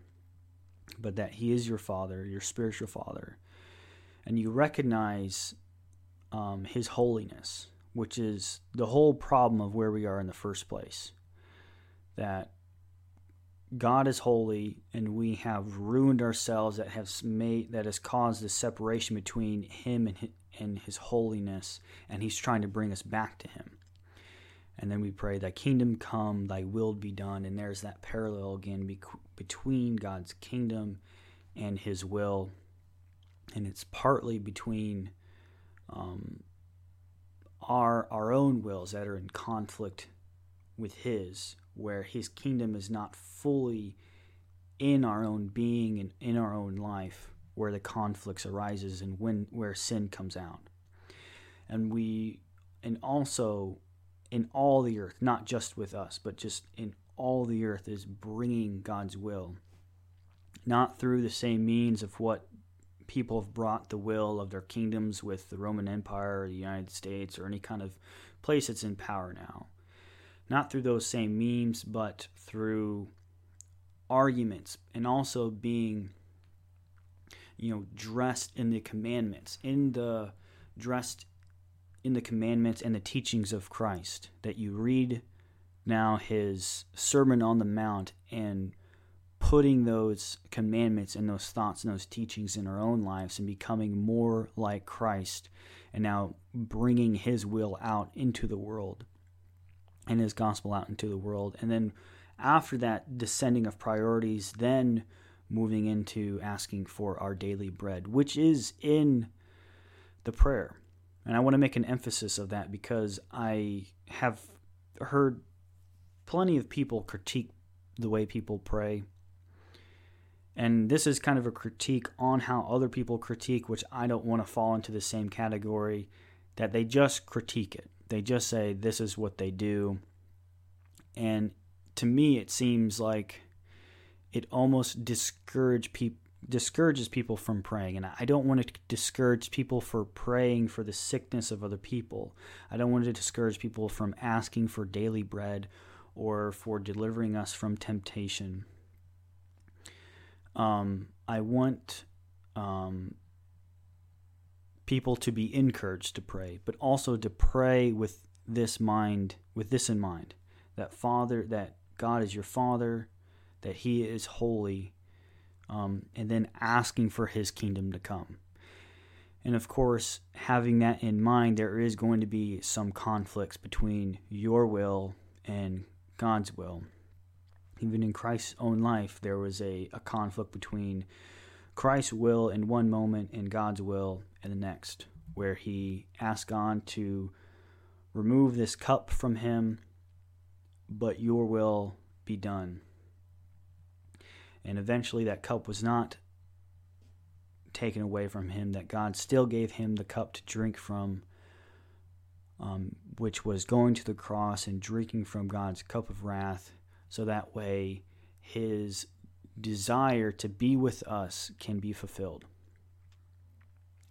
but that He is your Father, your spiritual Father, and you recognize um, His holiness, which is the whole problem of where we are in the first place. That God is holy, and we have ruined ourselves. That has made that has caused the separation between Him and his, and His holiness, and He's trying to bring us back to Him. And then we pray, "Thy kingdom come, Thy will be done." And there's that parallel again be- between God's kingdom and His will, and it's partly between um, our our own wills that are in conflict with His where his kingdom is not fully in our own being and in our own life where the conflicts arises and when where sin comes out. And we and also in all the earth not just with us but just in all the earth is bringing god's will not through the same means of what people have brought the will of their kingdoms with the roman empire or the united states or any kind of place that's in power now not through those same memes, but through arguments and also being, you know, dressed in the commandments, in the dressed in the commandments and the teachings of Christ. That you read now his Sermon on the Mount and putting those commandments and those thoughts and those teachings in our own lives and becoming more like Christ and now bringing his will out into the world and his gospel out into the world. And then after that descending of priorities, then moving into asking for our daily bread, which is in the prayer. And I want to make an emphasis of that because I have heard plenty of people critique the way people pray. And this is kind of a critique on how other people critique, which I don't want to fall into the same category that they just critique it. They just say this is what they do. And to me, it seems like it almost discourage discourages people from praying and i don't want to discourage people for praying for the sickness of other people i don't want to discourage people from asking for daily bread or for delivering us from temptation um, i want um, people to be encouraged to pray but also to pray with this mind, with this in mind, that Father, that God is your Father, that He is holy, um, and then asking for His kingdom to come. And of course, having that in mind, there is going to be some conflicts between your will and God's will. Even in Christ's own life, there was a, a conflict between Christ's will in one moment and God's will in the next, where he asked God to Remove this cup from him, but your will be done. And eventually, that cup was not taken away from him, that God still gave him the cup to drink from, um, which was going to the cross and drinking from God's cup of wrath, so that way his desire to be with us can be fulfilled.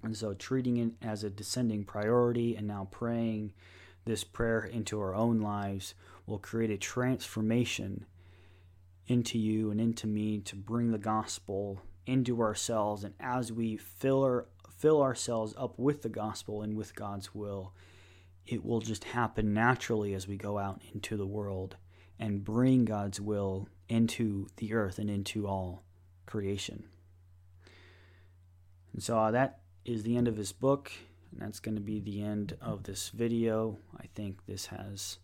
And so, treating it as a descending priority and now praying this prayer into our own lives will create a transformation into you and into me to bring the gospel into ourselves. And as we fill, our, fill ourselves up with the gospel and with God's will, it will just happen naturally as we go out into the world and bring God's will into the earth and into all creation. And so uh, that is the end of his book, and that's going to be the end of this video. I think this has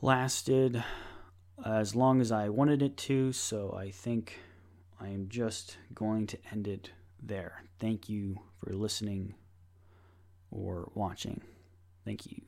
lasted as long as I wanted it to, so I think I am just going to end it there. Thank you for listening or watching. Thank you.